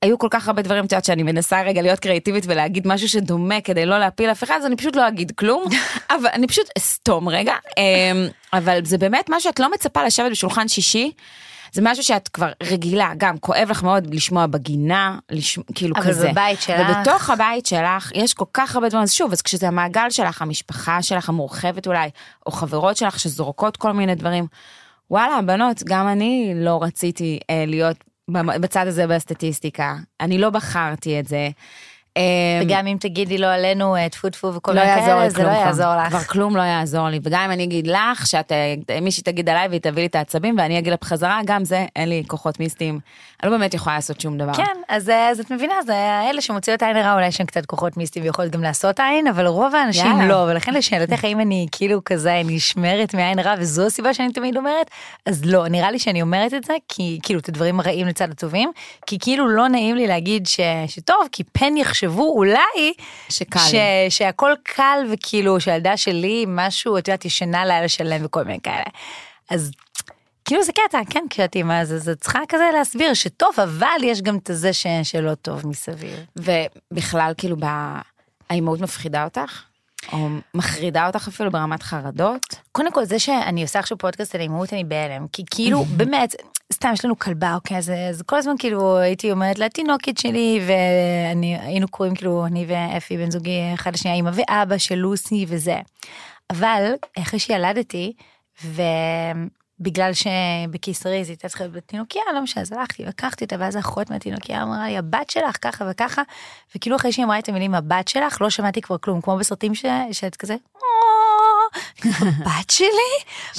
Speaker 2: היו כל כך הרבה דברים, את יודעת שאני מנסה רגע להיות קריאטיבית ולהגיד משהו שדומה כדי לא להפיל אף אחד, אז אני פשוט לא אגיד כלום, אבל אני פשוט אסתום רגע. אה, אבל זה באמת מה שאת לא מצפה לשבת בשולחן שישי. זה משהו שאת כבר רגילה, גם כואב לך מאוד לשמוע בגינה, לשמוע, כאילו
Speaker 1: אבל
Speaker 2: כזה.
Speaker 1: אבל בבית שלך.
Speaker 2: ובתוך הבית שלך יש כל כך הרבה דברים, אז שוב, אז כשזה המעגל שלך, המשפחה שלך המורחבת אולי, או חברות שלך שזורקות כל מיני דברים, וואלה, בנות, גם אני לא רציתי אה, להיות בצד הזה בסטטיסטיקה, אני לא בחרתי את זה.
Speaker 1: אמ, וגם אם תגידי לו עלינו אה, טפו טפו וכל לא מיני כאלה, זה לא יעזור לך.
Speaker 2: כבר כלום לא יעזור לי, וגם אם אני אגיד לך, שאת, אה, מישהי תגיד עליי והיא תביא לי את העצבים ואני אגיד לה בחזרה, גם זה, אין לי כוחות מיסטיים. אני לא באמת יכולה לעשות שום דבר.
Speaker 1: כן, אז, אה, אז את מבינה, זה אלה שמוציאות עין הרע, אולי יש קצת כוחות מיסטיים ויכולות גם לעשות עין, אבל רוב האנשים יאללה. לא, ולכן לשאלתך, האם אני כאילו כזה נשמרת מעין רע, וזו הסיבה שאני תמיד אומרת, אז לא, נראה לי שאני אומרת את זה, כי כאילו את הדברים הרעים לצד הטובים, כי כאילו לא נעים לי להגיד ש, שטוב, כי פן יחשבו אולי,
Speaker 2: שקל.
Speaker 1: ש, שהכל קל וכאילו שהילדה שלי משהו, את יודעת, ישנה לילה שלם וכל מיני כאלה. אז כאילו זה קטע, כן, כשאת אימא, אז את צריכה כזה להסביר שטוב, אבל יש גם את זה ש, שלא טוב מסביב.
Speaker 2: ובכלל, כאילו, האימהות מפחידה אותך? או מחרידה אותך אפילו ברמת חרדות?
Speaker 1: קודם כל זה שאני עושה עכשיו פודקאסט על אימהות אני בהלם כי כאילו באמת סתם יש לנו כלבה אוקיי אז, אז כל הזמן כאילו הייתי אומרת לתינוקת שלי ואני היינו קוראים כאילו אני ואפי בן זוגי אחד לשנייה אמא ואבא של לוסי וזה. אבל אחרי שילדתי ו... בגלל שבקיסרי זה הייתה צריכה להיות בתינוקיה, לא משנה, אז הלכתי לקחתי אותה, ואז האחות מהתינוקיה אמרה לי, הבת שלך ככה וככה, וכאילו אחרי שהיא אמרה את המילים הבת שלך, לא שמעתי כבר כלום, כמו בסרטים ש... שאת כזה, הבת שלי?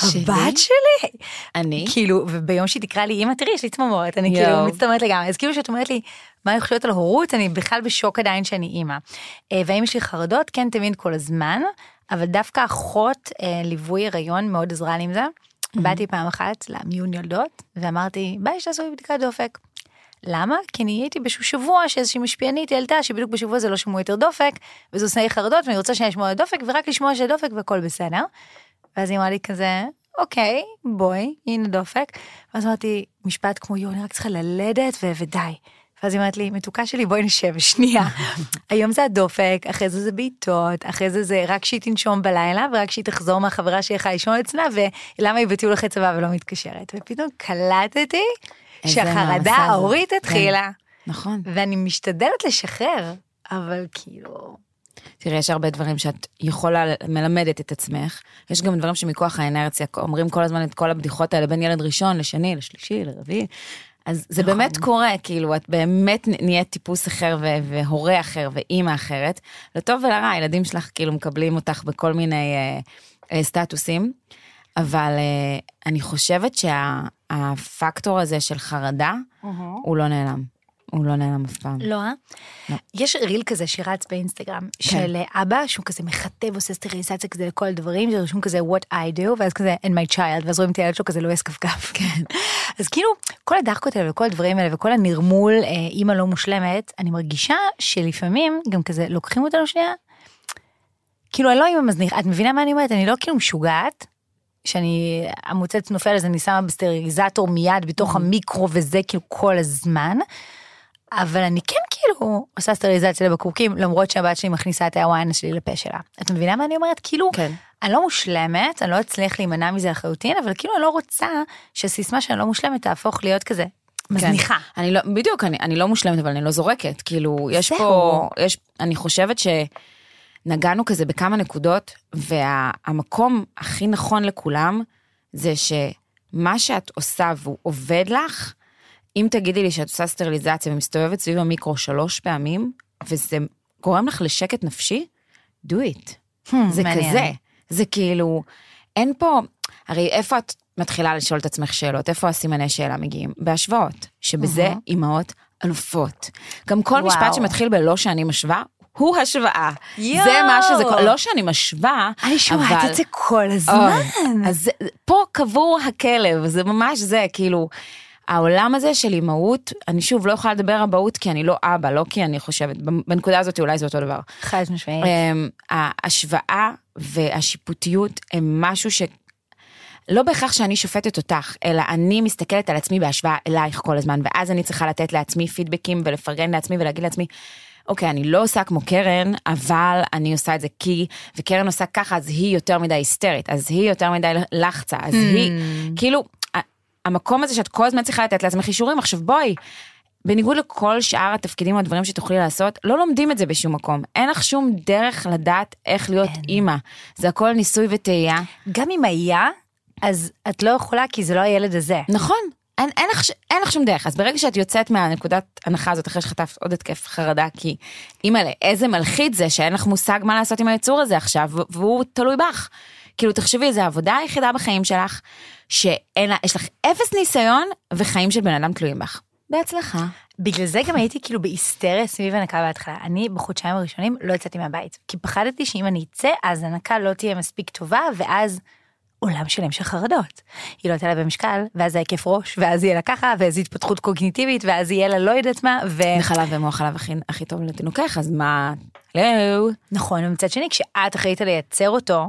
Speaker 1: הבת שלי?
Speaker 2: אני?
Speaker 1: כאילו, וביום שהיא תקרא לי, אמא תראי, יש לי צמרמורת, אני כאילו מצטמרת לגמרי, אז כאילו שאת אומרת לי, מה אני חושבת על הורות, אני בכלל בשוק עדיין שאני אימא. אה, והאם יש לי חרדות? כן, תמיד כל הזמן, אבל דווקא אחות אה, ליווי הריון מאוד עזרה לי עם זה. Mm-hmm. באתי פעם אחת למיון יולדות ואמרתי ביי שתעשו לי בדיקת דופק. למה? כי אני הייתי באיזשהו שבוע שאיזושהי משפיענית העלתה שבדיוק בשבוע הזה לא שמעו יותר דופק וזה עושה לי חרדות ואני רוצה שאני אשמע דופק ורק לשמוע שדופק והכל בסדר. ואז היא אמרה לי כזה אוקיי בואי הנה דופק. ואז אמרתי משפט כמו יואו אני רק צריכה ללדת ודי. ואז היא אומרת לי, מתוקה שלי, בואי נשב שנייה. היום זה הדופק, אחרי זה זה בעיטות, אחרי זה זה רק שהיא תנשום בלילה, ורק שהיא תחזור מהחברה שהיא יכולה לישון אצלה, ולמה היא בטיול אחרי צבא ולא מתקשרת. ופתאום קלטתי שהחרדה ההורית התחילה.
Speaker 2: נכון.
Speaker 1: ואני משתדלת לשחרר, אבל כאילו...
Speaker 2: תראי, יש הרבה דברים שאת יכולה מלמדת את עצמך, יש גם דברים שמכוח האנרציה אומרים כל הזמן את כל הבדיחות האלה בין ילד ראשון לשני, לשלישי, לרביעי. אז זה
Speaker 1: נכון.
Speaker 2: באמת קורה, כאילו, את באמת נהיית טיפוס אחר ו- והורה אחר ואימא אחרת. לטוב ולרע, הילדים שלך כאילו מקבלים אותך בכל מיני אה, אה, סטטוסים, אבל אה, אני חושבת שהפקטור הזה של חרדה, הוא לא נעלם. הוא לא נעלם אף פעם.
Speaker 1: לא, אה?
Speaker 2: לא.
Speaker 1: יש ריל כזה שרץ באינסטגרם, של אבא, שהוא כזה מכתב, עושה סטריליזציה כזה לכל הדברים, זה רשום כזה what I do, ואז כזה and my child, ואז רואים את הילד שלו כזה לועס כפכף. כן. אז כאילו, כל הדאחקות האלה וכל הדברים האלה וכל הנרמול, אה, אימא לא מושלמת, אני מרגישה שלפעמים גם כזה לוקחים אותנו שנייה, כאילו אני לא אימא מזניחה, את מבינה מה אני אומרת? אני לא כאילו משוגעת. שאני, המוצץ נופל אז אני שמה בסטריליזטור מיד בתוך המיקרו וזה כאילו כל הזמן. אבל אני כן כאילו עושה סטריליזציה לבקבוקים למרות שהבת שלי מכניסה את הוואנס שלי לפה שלה. את מבינה מה אני אומרת? כאילו,
Speaker 2: כן.
Speaker 1: אני לא מושלמת, אני לא אצליח להימנע מזה לחלוטין, אבל כאילו אני לא רוצה שסיסמה שאני לא מושלמת תהפוך להיות כזה מזניחה.
Speaker 2: כן. אני לא, בדיוק, אני, אני לא מושלמת, אבל אני לא זורקת. כאילו, יש
Speaker 1: זהו.
Speaker 2: פה, יש, אני חושבת שנגענו כזה בכמה נקודות, והמקום הכי נכון לכולם, זה שמה שאת עושה והוא עובד לך, אם תגידי לי שאת עושה סטריליזציה ומסתובבת סביב המיקרו שלוש פעמים, וזה גורם לך לשקט נפשי, do it. זה
Speaker 1: Hmm, מעניין.
Speaker 2: כזה. זה כאילו, אין פה, הרי איפה את מתחילה לשאול את עצמך שאלות? איפה הסימני שאלה מגיעים? בהשוואות, שבזה
Speaker 1: אהה.
Speaker 2: אימהות אלופות. גם כל
Speaker 1: וואו.
Speaker 2: משפט שמתחיל בלא שאני משווה, הוא השוואה.
Speaker 1: יואו.
Speaker 2: זה מה שזה, לא שאני משווה,
Speaker 1: אני שומעת
Speaker 2: אבל-
Speaker 1: את זה כל הזמן.
Speaker 2: אוי, אז זה- פה קבור הכלב, זה ממש זה, כאילו, העולם הזה של אימהות, אני שוב לא יכולה לדבר אבהות כי אני לא אבא, לא כי אני חושבת, בנקודה הזאת אולי זה אותו דבר.
Speaker 1: חד משמעית.
Speaker 2: אמ, ההשוואה והשיפוטיות הם משהו ש... לא בהכרח שאני שופטת אותך, אלא אני מסתכלת על עצמי בהשוואה אלייך כל הזמן, ואז אני צריכה לתת לעצמי פידבקים ולפרגן לעצמי ולהגיד לעצמי, אוקיי, אני לא עושה כמו קרן, אבל אני עושה את זה כי, וקרן עושה ככה, אז היא יותר מדי היסטרית, אז היא יותר מדי לחצה, אז היא, כאילו, ה- המקום הזה שאת כל הזמן צריכה לתת לעצמך אישורים, עכשיו בואי, בניגוד לכל שאר התפקידים או הדברים שתוכלי לעשות, לא לומדים את זה בשום מקום. אין לך שום דרך לדעת איך להיות
Speaker 1: אין.
Speaker 2: אימא. זה הכל ניסוי וטעייה.
Speaker 1: גם אם היה, אז את לא יכולה כי זה לא הילד הזה.
Speaker 2: נכון. אין, אין, לך, אין לך שום דרך, אז ברגע שאת יוצאת מהנקודת הנחה הזאת אחרי שחטפת עוד התקף חרדה, כי אימא'לה, איזה מלחיץ זה שאין לך מושג מה לעשות עם היצור הזה עכשיו, והוא תלוי בך. כאילו תחשבי, זו העבודה היחידה בחיים שלך, שאין לה, יש לך אפס ניסיון וחיים של בן אדם תלויים בך. בהצלחה.
Speaker 1: בגלל זה גם הייתי כאילו בהיסטריה סביב הנקה בהתחלה. אני בחודשיים הראשונים לא יצאתי מהבית, כי פחדתי שאם אני אצא, אז הנקה לא תהיה מספיק טובה, ואז עולם שלם של חרדות. היא לא תעלה במשקל, ואז זה היקף ראש, ואז יהיה לה ככה, ואז התפתחות קוגניטיבית, ואז יהיה לה לא יודעת מה, ו...
Speaker 2: וחלב ומוח חלב הכי, הכי טוב לתינוקך, אז מה... לא.
Speaker 1: נכון, ומצד שני, כשאת אחראית לייצר אותו,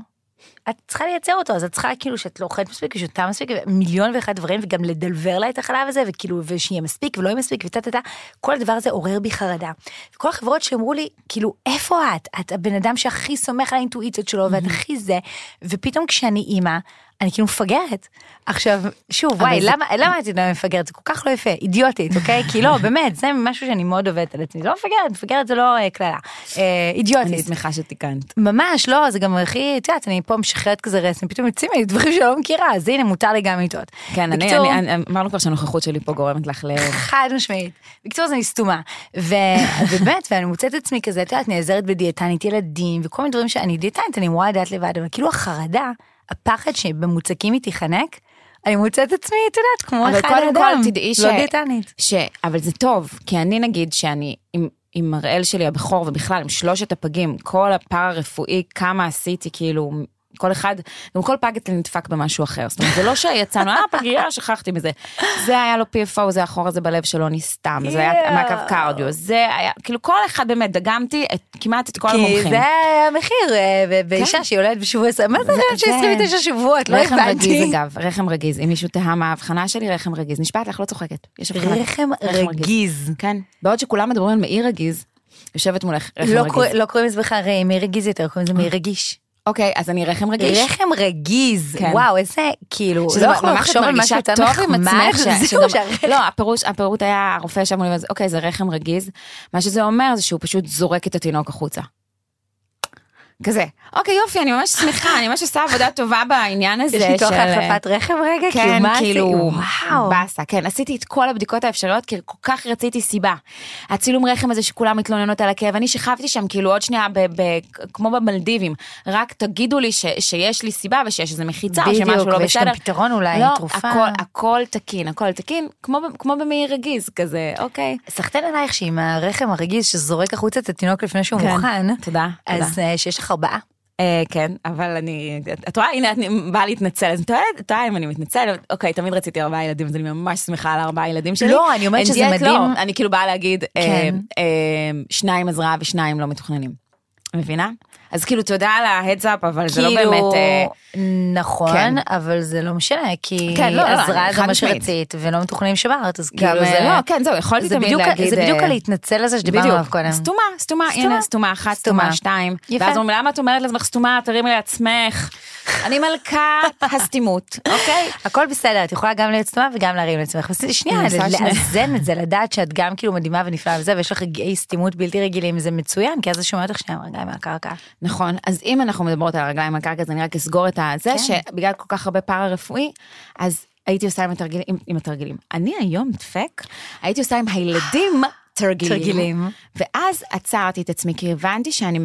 Speaker 1: את צריכה לייצר אותו, אז את צריכה כאילו שאת לא אוכלת מספיק ושותה מספיק, ומיליון ואחד דברים, וגם לדלבר לה את החלב הזה, וכאילו, ושיהיה מספיק ולא יהיה מספיק, וטה טה טה, כל הדבר הזה עורר בי חרדה. וכל החברות שאמרו לי, כאילו, איפה את? את הבן אדם שהכי סומך על האינטואיציות שלו, ואת הכי זה, ופתאום כשאני אימא, אני כאילו מפגרת. עכשיו, שוב, וואי,
Speaker 2: זה-
Speaker 1: למה, למה את יודעת מפגרת? זה כל כך לא יפה, אידיוטית, אוקיי? כי לא, באמת, זה משהו שאני מאוד עובדת על עצמי. לא מפגרת, מפגרת זה לא אה, קללה. אה, אידיוטית.
Speaker 2: אני שמחה שתיקנת.
Speaker 1: ממש לא זה גם הכי את יודעת אני פה משחררת כזה רסן פתאום יוצאים לי דברים שלא מכירה אז הנה מותר לי גם לטעות.
Speaker 2: כן, אני,
Speaker 1: בקיצור,
Speaker 2: אני, אני, אמרנו כבר שהנוכחות שלי פה גורמת לך ל...
Speaker 1: חד משמעית. בקיצור זה אני סתומה. ובאמת ואני מוצאת את עצמי כזה את יודעת נעזרת בדיאטנית ילדים וכל מיני דברים שאני דיאטנית אני אמורה לדעת לבד אבל כאילו החרדה הפחד שבמוצקים היא תיחנק. אני מוצאת את עצמי את יודעת כמו
Speaker 2: אבל
Speaker 1: אחד
Speaker 2: קודם כל
Speaker 1: אדם
Speaker 2: תדעי ש...
Speaker 1: לא דיאטנית.
Speaker 2: ש... אבל זה טוב, כי אני נגיד שאני עם, עם הראל שלי הבכור ובכלל עם שלושת הפגים, כל הפארה רפואי, כמה עשיתי כאילו, כל אחד, גם כל פג אצלי נדפק במשהו אחר. זאת אומרת, זה לא שיצאנו, אה, פגייה, שכחתי מזה. זה היה לו PFO, זה החור הזה בלב שלו נסתם, זה היה. מעקב קרדיו, זה היה, כאילו כל אחד באמת, דגמתי את, כמעט את כל
Speaker 1: כי
Speaker 2: המומחים.
Speaker 1: זה המחיר אה, ב- באישה שיולדת בשבוע 20 מה זה רעיון של
Speaker 2: זה-
Speaker 1: 29 שבועות לא
Speaker 2: רחם
Speaker 1: הבנתי.
Speaker 2: רגיז אגב, רחם רגיז, אם מישהו תהה מה ההבחנה שלי, רחם רגיז. נשבעת לך, לא צוחקת.
Speaker 1: רחם רגיז.
Speaker 2: כן. בעוד שכולם מדברים על מאיר רגיז, יושבת מולך רחם
Speaker 1: לא
Speaker 2: רגיז.
Speaker 1: לא קוראים לזה בכלל ר- מי רגיז יותר, קוראים לזה מי רגיש.
Speaker 2: אוקיי, אז אני רחם רגיש.
Speaker 1: רחם רגיז,
Speaker 2: כן.
Speaker 1: וואו איזה כאילו,
Speaker 2: שזה
Speaker 1: לא
Speaker 2: את
Speaker 1: לחשוב על משהו
Speaker 2: טוב עם עצמך, ש-
Speaker 1: זהו שהרחם-
Speaker 2: לא, הפירוש, הפירוט היה, הרופא וזה, אוקיי, זה רחם רגיז. מה שזה אומר זה שהוא פשוט זורק את התינוק החוצה. כזה, אוקיי יופי, אני ממש שמחה, אני ממש עושה עבודה טובה בעניין הזה
Speaker 1: יש לי כוח
Speaker 2: של-
Speaker 1: להחלפת רכב רגע?
Speaker 2: כן,
Speaker 1: עשי?
Speaker 2: כאילו,
Speaker 1: וואו.
Speaker 2: באסה, כן, עשיתי את כל הבדיקות האפשריות, כי כל כך רציתי סיבה. הצילום רחם הזה שכולם מתלוננות על הכאב, אני שכבתי שם כאילו עוד שנייה, ב, ב, כמו במלדיבים, רק תגידו לי ש, שיש לי סיבה ושיש איזה מחיצה,
Speaker 1: בדיוק,
Speaker 2: שמשהו לא
Speaker 1: ויש
Speaker 2: בסדר.
Speaker 1: גם פתרון אולי,
Speaker 2: לא,
Speaker 1: תרופה.
Speaker 2: הכל, הכל תקין, הכל תקין, כמו, כמו במעי רגיז כזה, אוקיי.
Speaker 1: סחטיין עלייך שעם הרחם הרגיז שזורק החוצה את התינוק לפני שהוא
Speaker 2: כן.
Speaker 1: מוכן,
Speaker 2: תודה,
Speaker 1: אז
Speaker 2: תודה.
Speaker 1: אה, שיש לך ארבעה.
Speaker 2: אה, כן, אבל אני, את רואה, הנה, את באה להתנצל, אז את טועה, אם אני מתנצלת, אוקיי, תמיד רציתי ארבעה ילדים, אז אני ממש שמחה על ארבעה ילדים שלי.
Speaker 1: לא, אני אומרת שזה
Speaker 2: דיאט,
Speaker 1: מדהים.
Speaker 2: לא, אני כאילו באה להגיד, אה,
Speaker 1: כן.
Speaker 2: אה, שניים הזרעה ושניים לא מתוכננים. מבינה? אז כאילו, תודה על ההדס אפ, אבל זה לא
Speaker 1: כאילו,
Speaker 2: באמת... אה,
Speaker 1: נכון,
Speaker 2: כן.
Speaker 1: אבל זה לא משנה, כי
Speaker 2: כן, לא, לא,
Speaker 1: עזרה
Speaker 2: אני
Speaker 1: זה מה. שרצית, ולא מתוכננים שברת, אז כאילו
Speaker 2: אה,
Speaker 1: זה...
Speaker 2: לא, כן, זהו, יכולתי
Speaker 1: זה
Speaker 2: תמיד
Speaker 1: בדיוק-
Speaker 2: להגיד...
Speaker 1: זה בדיוק
Speaker 2: אה,
Speaker 1: הלהתנצל הזה שדיברנו
Speaker 2: בדיוק,
Speaker 1: עליו קודם.
Speaker 2: סתומה, סתומה. הנה, סתומה אחת,
Speaker 1: סתומה.
Speaker 2: שתיים.
Speaker 1: יפה.
Speaker 2: ואז אומרים, למה את אומרת לעצמך סתומה, תרימי לעצמך. אני מלכת הסתימות, אוקיי?
Speaker 1: הכל בסדר, את יכולה גם להיות סתומה וגם להרים לעצמך. שנייה. לאזן את זה, לדעת שאת גם כאילו מדהימה ונפלאה וזה, ויש לך רגעי סתימות בלתי רגילים, זה מצוין, כי אז זה שומע אותך שנייה רגליים מהקרקע.
Speaker 2: נכון, אז אם אנחנו מדברות על הרגליים הקרקע, אז אני רק אסגור את הזה,
Speaker 1: כן.
Speaker 2: שבגלל כל כך הרבה פארה רפואי, אז הייתי עושה עם התרגילים, עם, עם התרגילים. אני היום דפק, הייתי עושה עם הילדים תרגילים.
Speaker 1: תרגילים.
Speaker 2: ואז עצרתי את עצמי, כי הבנתי שאני,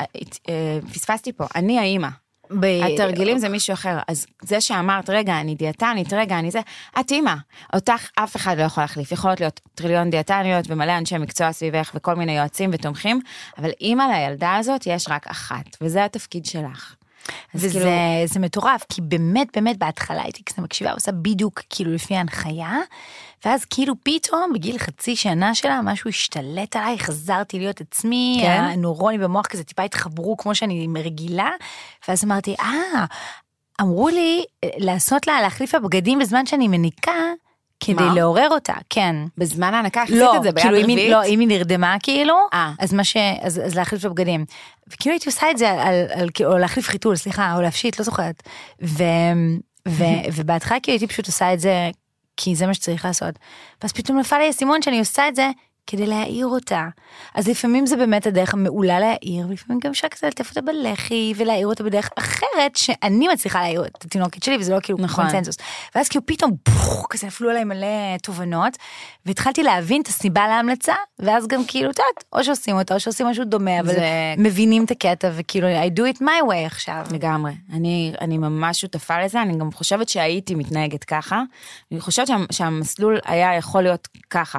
Speaker 2: אה, אה, פספסתי פה, אני האימא.
Speaker 1: ב-
Speaker 2: התרגילים זה מישהו אחר, אז זה שאמרת, רגע, אני דיאטנית, רגע, אני זה, את אימא, אותך אף אחד לא יכול להחליף, יכולות להיות טריליון דיאטניות ומלא אנשי מקצוע סביבך וכל מיני יועצים ותומכים, אבל אימא לילדה הזאת יש רק אחת, וזה התפקיד שלך.
Speaker 1: וזה
Speaker 2: כאילו-
Speaker 1: זה מטורף, כי באמת באמת בהתחלה הייתי כזה מקשיבה, עושה בדיוק כאילו לפי ההנחיה, ואז כאילו פתאום בגיל חצי שנה שלה משהו השתלט עליי, חזרתי להיות עצמי,
Speaker 2: כן?
Speaker 1: הנוירונים במוח כזה טיפה התחברו כמו שאני רגילה, ואז אמרתי, אה, אמרו לי אה, לעשות לה, להחליף לה בגדים בזמן שאני מניקה, כדי
Speaker 2: מה?
Speaker 1: לעורר אותה, כן.
Speaker 2: בזמן ההנקה עשית
Speaker 1: לא,
Speaker 2: את זה ביד
Speaker 1: כאילו
Speaker 2: רביעית?
Speaker 1: לא, אם היא נרדמה כאילו,
Speaker 2: אה.
Speaker 1: אז מה ש... אז, אז להחליף לה בגדים. וכאילו הייתי עושה את זה על, על, כאילו, או להחליף חיתול, סליחה, או להפשיט, לא זוכרת. ו, ו, ובהתחלה כאילו הייתי פשוט עושה את זה, כי זה מה שצריך לעשות. ואז פתאום נפל לי האסימון שאני עושה את זה כדי להעיר אותה. אז לפעמים זה באמת הדרך המעולה להעיר, ולפעמים גם אפשר כזה לטף אותה בלחי ולהעיר אותה בדרך אחרת, שאני מצליחה להעיר את התינוקת שלי, וזה לא כאילו
Speaker 2: נכון.
Speaker 1: קונצנזוס. ואז כאילו פתאום פוח, כזה נפלו עליי מלא תובנות, והתחלתי להבין את הסיבה להמלצה, ואז גם כאילו, את יודעת, או שעושים אותה או שעושים משהו דומה, אבל
Speaker 2: זה-
Speaker 1: מבינים את הקטע, וכאילו, I do it my way עכשיו.
Speaker 2: לגמרי. אני, אני ממש שותפה לזה, אני גם חושבת שהייתי מתנהגת ככה. אני חושבת שה, שהמסלול היה יכול להיות ככה.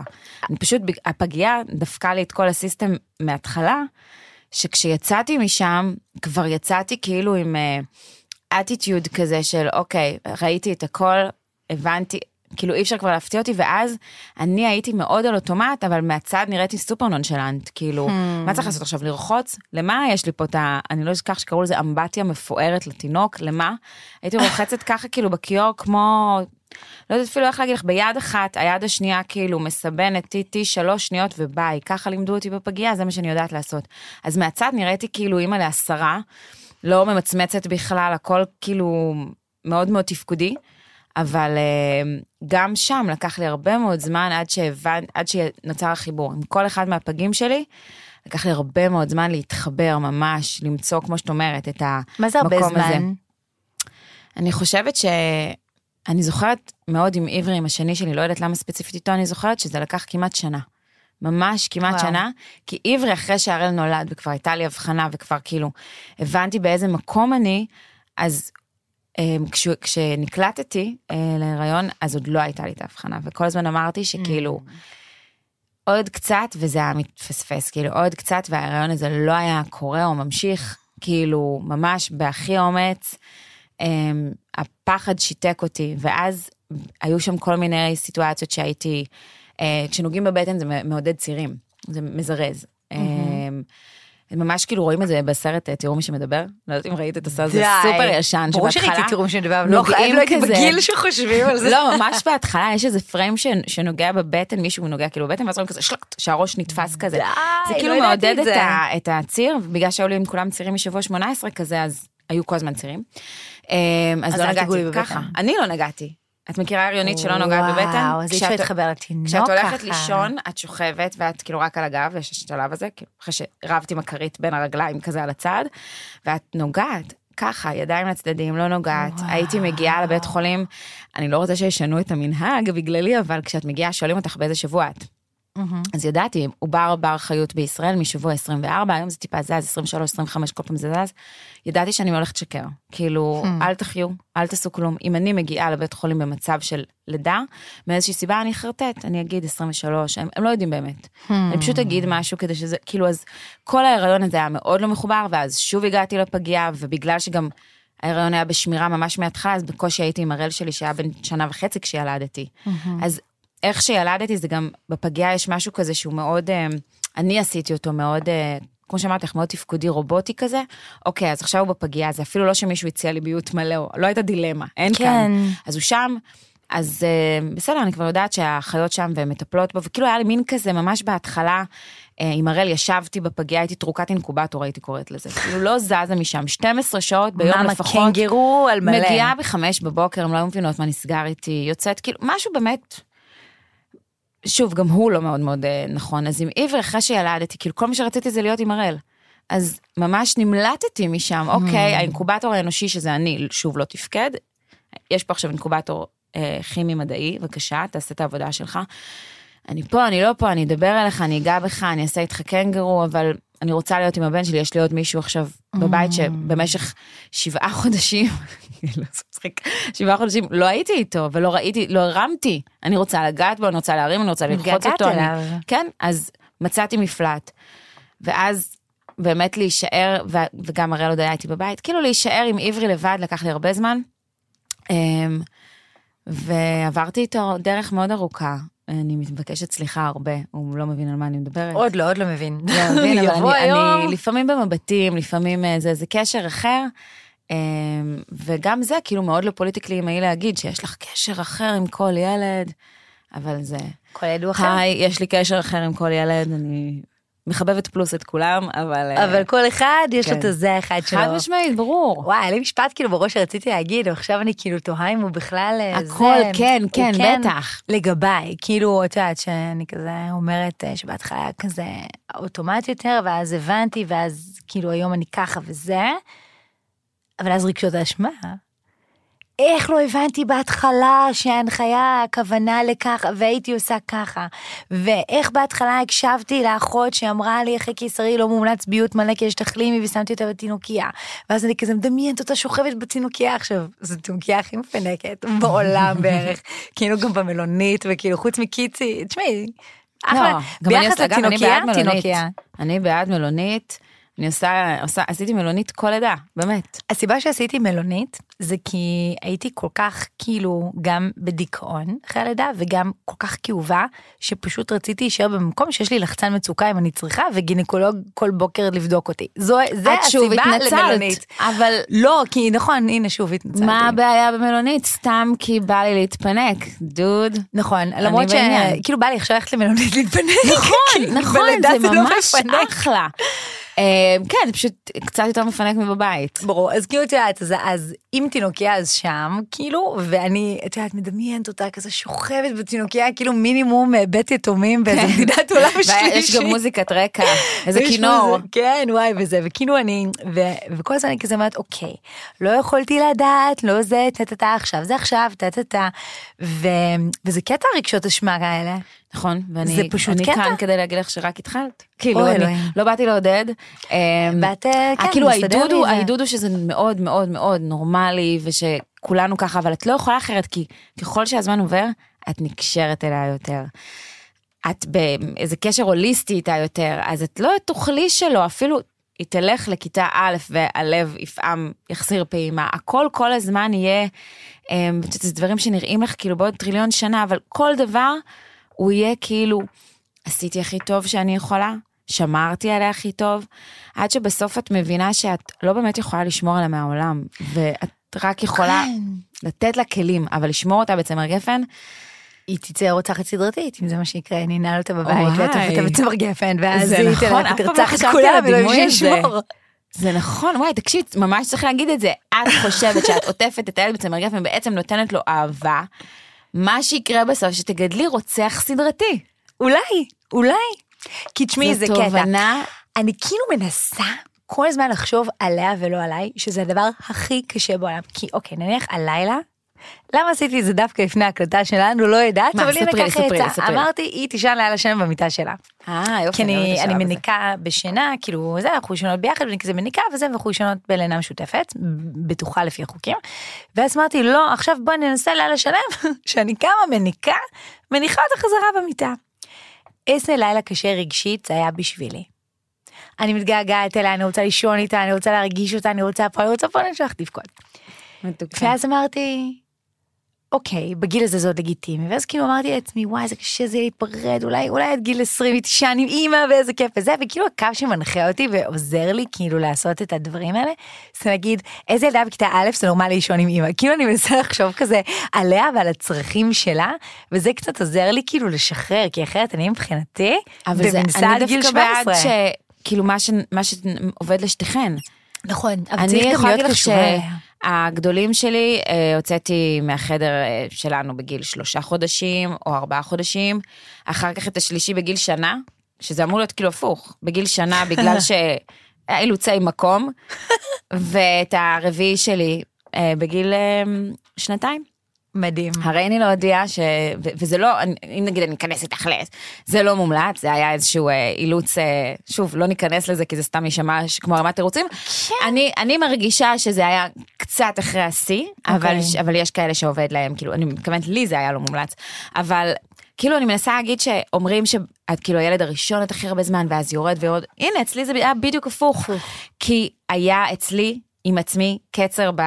Speaker 2: אני פשוט, הפגייה דפקה לי את כל הסיסטם מההתחלה, שכשיצאתי משם, כבר יצאתי כאילו עם אטיטיוד כזה של אוקיי, ראיתי את הכל, הבנתי. כאילו אי אפשר כבר להפתיע אותי, ואז אני הייתי מאוד על אוטומט, אבל מהצד נראיתי סופר נונשלנט, כאילו, מה צריך לעשות עכשיו, לרחוץ? למה יש לי פה את ה... אני לא אשכח שקראו לזה אמבטיה מפוארת לתינוק, למה? הייתי רוחצת ככה כאילו בכיור כמו... לא יודעת אפילו איך להגיד לך, ביד אחת, היד השנייה כאילו מסבנת טיטי שלוש שניות וביי, ככה לימדו אותי בפגייה, זה מה שאני יודעת לעשות. אז מהצד נראיתי כאילו אימא לעשרה, לא ממצמצת בכלל, הכל כאילו מאוד מאוד תפקודי. אבל אה, גם שם לקח לי הרבה מאוד זמן עד שהבנ... עד שנוצר החיבור עם כל אחד מהפגים שלי. לקח לי הרבה מאוד זמן להתחבר ממש, למצוא, כמו שאת אומרת, את המקום
Speaker 1: מה זה הרבה
Speaker 2: הזה.
Speaker 1: זמן?
Speaker 2: אני חושבת ש... אני זוכרת מאוד עם עברי, עם השני שלי, לא יודעת למה ספציפית איתו, אני זוכרת שזה לקח כמעט שנה. ממש כמעט
Speaker 1: וואו.
Speaker 2: שנה, כי עברי אחרי שהראל נולד וכבר הייתה לי הבחנה וכבר כאילו הבנתי באיזה מקום אני, אז אמ, כש, כשנקלטתי אה, להיריון, אז עוד לא הייתה לי את ההבחנה, וכל הזמן אמרתי שכאילו, עוד קצת וזה היה מתפספס, כאילו עוד קצת וההיריון הזה לא היה קורה או ממשיך, כאילו ממש בהכי אומץ, הפחד שיתק אותי, ואז היו שם כל מיני סיטואציות שהייתי, אה, כשנוגעים בבטן זה מעודד צירים, זה מזרז. אמ, ממש כאילו רואים את זה בסרט אה, תראו מי שמדבר, לא יודעת אם ראית את הסרט, זה. סופר ישן,
Speaker 1: ברור
Speaker 2: שבהתחלה
Speaker 1: שראיתי תראו שמדבר, אבל לא
Speaker 2: נוגעים
Speaker 1: חייב, לא
Speaker 2: כזה.
Speaker 1: בגיל שחושבים על זה.
Speaker 2: לא, ממש בהתחלה יש איזה פריים שנוגע בבטן, מישהו נוגע כאילו בבטן, ואז רואים כזה שלקט, שהראש נתפס כזה. זה
Speaker 1: לא
Speaker 2: כאילו מעודד
Speaker 1: את
Speaker 2: הציר, ובגלל שהיו לי עם כולם צירים משבוע 18 כזה, אז היו כל הזמן צירים. אמ, אז לא נגעתי. ככה, אני לא נגעתי. את מכירה הריונית שלא נוגעת בבטן?
Speaker 1: וואו, אז אי אפשר
Speaker 2: כשאת-
Speaker 1: להתחבר לתינוק
Speaker 2: כשאת
Speaker 1: ככה.
Speaker 2: הולכת לישון, את שוכבת ואת כאילו רק על הגב, יש את השלב הזה, כאילו, אחרי שרבת עם הכרית בין הרגליים כזה על הצד, ואת נוגעת. ככה, ידיים לצדדים, לא נוגעת.
Speaker 1: וואו.
Speaker 2: הייתי מגיעה לבית חולים, אני לא רוצה שישנו את המנהג בגללי, אבל כשאת מגיעה, שואלים אותך באיזה שבוע את.
Speaker 1: מהמם.
Speaker 2: אז ידעתי, עובר בר חיות בישראל משבוע 24, היום זה טיפה זז, 23, 25, כל פעם זה זז. ידעתי שאני הולכת לשקר. כאילו,
Speaker 1: Hmm.
Speaker 2: אל תחיו, אל תעשו כלום. אם אני מגיעה לבית חולים במצב של לידה, מאיזושהי סיבה אני אחרטט, אני אגיד 23, הם, הם לא יודעים באמת. אני פשוט אגיד משהו כדי שזה, כאילו, אז כל ההיריון הזה היה מאוד לא מחובר, ואז שוב הגעתי לפגייה, ובגלל שגם ההיריון היה בשמירה ממש מההתחלה, אז בקושי הייתי עם הראל שלי שהיה בן שנה וחצי כשילדתי. אז איך שילדתי זה גם, בפגייה יש משהו כזה שהוא מאוד, אה, אני עשיתי אותו מאוד, אה, כמו שאמרתי לך, מאוד תפקודי רובוטי כזה. אוקיי, אז עכשיו הוא בפגייה, זה אפילו לא שמישהו הציע לי ביות מלא, לא הייתה דילמה, אין
Speaker 1: כן.
Speaker 2: כאן. אז הוא שם, אז אה, בסדר, אני כבר יודעת שהאחיות שם והן מטפלות בו, וכאילו היה לי מין כזה, ממש בהתחלה, עם הראל ישבתי בפגייה, הייתי תרוקת אינקובטור, הייתי קוראת לזה. כאילו לא זזה משם, 12 שעות ביום
Speaker 1: מאמה
Speaker 2: לפחות.
Speaker 1: קנגרו על מלא.
Speaker 2: מגיעה בחמש בבוקר, הם לא היו מבינות מה נסגר איתי, יוצאת, כאילו, משהו באמת... שוב, גם הוא לא מאוד מאוד אה, נכון. אז עם עברי, אחרי שילדתי, כאילו, כל מה שרציתי זה להיות עם הראל. אז ממש נמלטתי משם, אוקיי, האינקובטור האנושי, שזה אני, שוב לא תפקד. יש פה עכשיו אינקובטור אה, כימי-מדעי, בבקשה, תעשה את העבודה שלך. אני פה, אני לא פה, אני אדבר אליך, אני אגע בך, אני אעשה איתך קנגרו, אבל אני רוצה להיות עם הבן שלי, יש לי עוד מישהו עכשיו בבית שבמשך שבעה חודשים, לא, שבעה חודשים לא הייתי איתו ולא ראיתי, לא הרמתי. אני רוצה לגעת בו, אני רוצה להרים, אני רוצה ללחוץ אותו. אני-
Speaker 1: אליו.
Speaker 2: כן, אז מצאתי מפלט. ואז באמת להישאר, וגם הראל עוד היה איתי בבית, כאילו להישאר עם עברי לבד לקח לי הרבה זמן. אמ, ועברתי איתו דרך מאוד ארוכה. אני מתבקשת סליחה הרבה, הוא לא מבין על מה אני מדברת.
Speaker 1: עוד לא, עוד לא מבין.
Speaker 2: לא מבין, אבל אני,
Speaker 1: היום.
Speaker 2: אני לפעמים במבטים, לפעמים אה, זה, זה קשר אחר. אמ, וגם זה כאילו מאוד לא פוליטיקלי אמאי להגיד שיש לך קשר אחר עם כל ילד, אבל זה,
Speaker 1: כל ידוע אחר.
Speaker 2: היי, יש לי קשר אחר עם כל ילד, אני מחבבת פלוס את כולם, אבל... אה,
Speaker 1: אבל כל אחד יש לו
Speaker 2: כן.
Speaker 1: את הזה האחד שלו.
Speaker 2: חד משמעית, ברור.
Speaker 1: וואי, היה לי משפט כאילו בראש שרציתי להגיד, ועכשיו אני כאילו תוהה אם הוא בכלל אה, זה.
Speaker 2: הכל, כן,
Speaker 1: הוא
Speaker 2: כן, בטח.
Speaker 1: לגביי, כאילו, את יודעת שאני כזה אומרת אה, שבהתחלה היה כזה אוטומט יותר, ואז הבנתי, ואז כאילו היום אני ככה וזה, אבל אז רגשות האשמה. איך לא הבנתי בהתחלה שההנחיה, הכוונה לככה, והייתי עושה ככה, ואיך בהתחלה הקשבתי לאחות שאמרה לי אחרי קיסרי לא מומלץ ביות מלא כי יש תחלימי ושמתי אותה בתינוקייה, ואז אני כזה מדמיינת אותה שוכבת בתינוקייה. עכשיו, זו התינוקייה הכי מפנקת בעולם בערך, כאילו גם במלונית וכאילו חוץ מקיצי, תשמעי, אחלה,
Speaker 2: לא, גם אני
Speaker 1: ביחס
Speaker 2: עושה, אגב, אני
Speaker 1: לתינוקייה,
Speaker 2: בעד מלונית.
Speaker 1: תינוקייה.
Speaker 2: אני בעד מלונית, אני עושה, עושה, עשיתי מלונית כל עדה, באמת.
Speaker 1: הסיבה שעשיתי מלונית זה כי הייתי כל כך כאילו גם בדיכאון אחרי הלידה וגם כל כך כאובה שפשוט רציתי להישאר במקום שיש לי לחצן מצוקה אם אני צריכה וגינקולוג כל בוקר לבדוק אותי. זו זה הסיבה למלונית.
Speaker 2: אבל
Speaker 1: לא כי נכון הנה שוב התנצלתי.
Speaker 2: מה הבעיה במלונית? סתם כי בא לי להתפנק, דוד.
Speaker 1: נכון למרות
Speaker 2: בעניין.
Speaker 1: שכאילו בא לי עכשיו ללכת למלונית להתפנק.
Speaker 2: נכון, נכון, זה
Speaker 1: לא
Speaker 2: ממש. אחלה. אה, כן, זה פשוט קצת יותר מפנק מבבית.
Speaker 1: ברור אז כאילו את יודעת אז, עם תינוקיה אז שם כאילו ואני את יודעת מדמיינת אותה כזה שוכבת בתינוקיה כאילו מינימום אה, בית יתומים באיזה מדינת עולם שלישי.
Speaker 2: ויש גם מוזיקת רקע, איזה כינור.
Speaker 1: כן וואי וזה וכאילו אני וכל הזמן אני כזה אומרת אוקיי לא יכולתי לדעת לא זה טה טה טה עכשיו זה עכשיו טה טה טה ו, וזה קטע רגשות אשמה כאלה.
Speaker 2: נכון, ואני
Speaker 1: זה פשוט
Speaker 2: אני
Speaker 1: קטע.
Speaker 2: כאן כדי להגיד לך שרק התחלת. כאילו, אני
Speaker 1: אלוהים.
Speaker 2: לא באתי לעודד. אה,
Speaker 1: באת, אה, כן,
Speaker 2: כאילו העידוד הוא. העידוד הוא שזה מאוד מאוד מאוד נורמלי ושכולנו ככה, אבל את לא יכולה אחרת, כי ככל שהזמן עובר, את נקשרת אליה יותר. את באיזה קשר הוליסטי איתה יותר, אז את לא תוכלי שלא, אפילו היא תלך לכיתה א' והלב יפעם, יחסיר פעימה, הכל כל הזמן יהיה, אמ, את יודעת, זה דברים שנראים לך כאילו בעוד טריליון שנה, אבל כל דבר הוא יהיה כאילו, עשיתי הכי טוב שאני יכולה, שמרתי עליה הכי טוב, עד שבסוף את מבינה שאת לא באמת יכולה לשמור עליה מהעולם, ואת רק יכולה
Speaker 1: כן.
Speaker 2: לתת לה כלים, אבל לשמור אותה בצמר גפן,
Speaker 1: היא תצא רוצחת סדרתית אם זה מה שיקרה אני אנעל אותה בבית. ואתה אותה בצמר גפן ואז היא
Speaker 2: נכון, לא
Speaker 1: ותרצח את כולם ולא
Speaker 2: הזה.
Speaker 1: שישמור.
Speaker 2: זה נכון, וואי, תקשיב, ממש צריך להגיד את זה. את חושבת שאת עוטפת את הילד בצמר גפן ובעצם נותנת לו אהבה. מה שיקרה בסוף, שתגדלי רוצח סדרתי.
Speaker 1: אולי, אולי. כי תשמעי, זה
Speaker 2: זו
Speaker 1: קטע.
Speaker 2: תובנה.
Speaker 1: אני כאילו מנסה כל הזמן לחשוב עליה ולא עליי, שזה הדבר הכי קשה בעולם. כי אוקיי, נניח הלילה, למה עשיתי את זה דווקא לפני ההקלטה שלנו? לא יודעת,
Speaker 2: מה,
Speaker 1: אבל הנה ככה יצא. אמרתי, היא תישן לילה שלם במיטה שלה.
Speaker 2: אה, יופי,
Speaker 1: כי אני,
Speaker 2: את
Speaker 1: אני. מניקה בשינה, כאילו, זה, אנחנו ישנות ביחד, ואני כזה מניקה וזה, ואנחנו ישנות בלינה משותפת, בטוחה לפי החוקים. ואז אמרתי, לא, עכשיו בוא ננסה לילה שלם, שאני קמה מניקה, מניחה אותה חזרה במיטה. איזה לילה קשה רגשית זה היה בשבילי. אני מתגעגעת אליה, אני רוצה לישון איתה, אני רוצה להרגיש אותה, אני רוצה פה, אני רוצה פה, אני רוצה לבכות. ואז אמרתי, אוקיי, בגיל הזה זה עוד לגיטימי, ואז כאילו אמרתי לעצמי, וואי, זה קשה זה להיפרד, אולי, אולי עד גיל 20 היא תישן עם אימא ואיזה כיף וזה, וכאילו הקו שמנחה אותי ועוזר לי כאילו לעשות את הדברים האלה, זה להגיד, איזה ילדה בכיתה א' זה נורמלי לישון עם אימא, כאילו אני מנסה לחשוב כזה עליה ועל הצרכים שלה, וזה קצת עוזר לי כאילו לשחרר, כי אחרת אני מבחינתי,
Speaker 2: אבל זה,
Speaker 1: במנסה עד
Speaker 2: אני
Speaker 1: גיל
Speaker 2: דווקא בעד
Speaker 1: 17.
Speaker 2: שכאילו מה, ש, מה שעובד לשתיכן.
Speaker 1: נכון, אבל
Speaker 2: אני
Speaker 1: צריך גם להיות
Speaker 2: להגיד שהגדולים שלי אה, הוצאתי מהחדר אה, שלנו בגיל שלושה חודשים או ארבעה חודשים, אחר כך את השלישי בגיל שנה, שזה אמור להיות כאילו הפוך, בגיל שנה בגלל שהיה אילוצי מקום, ואת הרביעי שלי אה, בגיל אה, שנתיים.
Speaker 1: מדהים.
Speaker 2: הרי אני לא הודיעה ש... ו- וזה לא, אם נגיד אני אכנס איתך לס, זה לא מומלץ, זה היה איזשהו אה, אילוץ, אה, שוב, לא ניכנס לזה כי זה סתם יישמע ש- כמו רמת תירוצים. אני, אני מרגישה שזה היה קצת אחרי השיא, אבל,
Speaker 1: אוקיי.
Speaker 2: אבל יש כאלה שעובד להם, כאילו, אני מתכוונת, לי זה היה לא מומלץ, אבל כאילו אני מנסה להגיד שאומרים שאת כאילו הילד הראשון את הכי הרבה זמן ואז יורד ויורד, הנה אצלי זה היה בדיוק הפוך, כי היה אצלי עם עצמי קצר ב...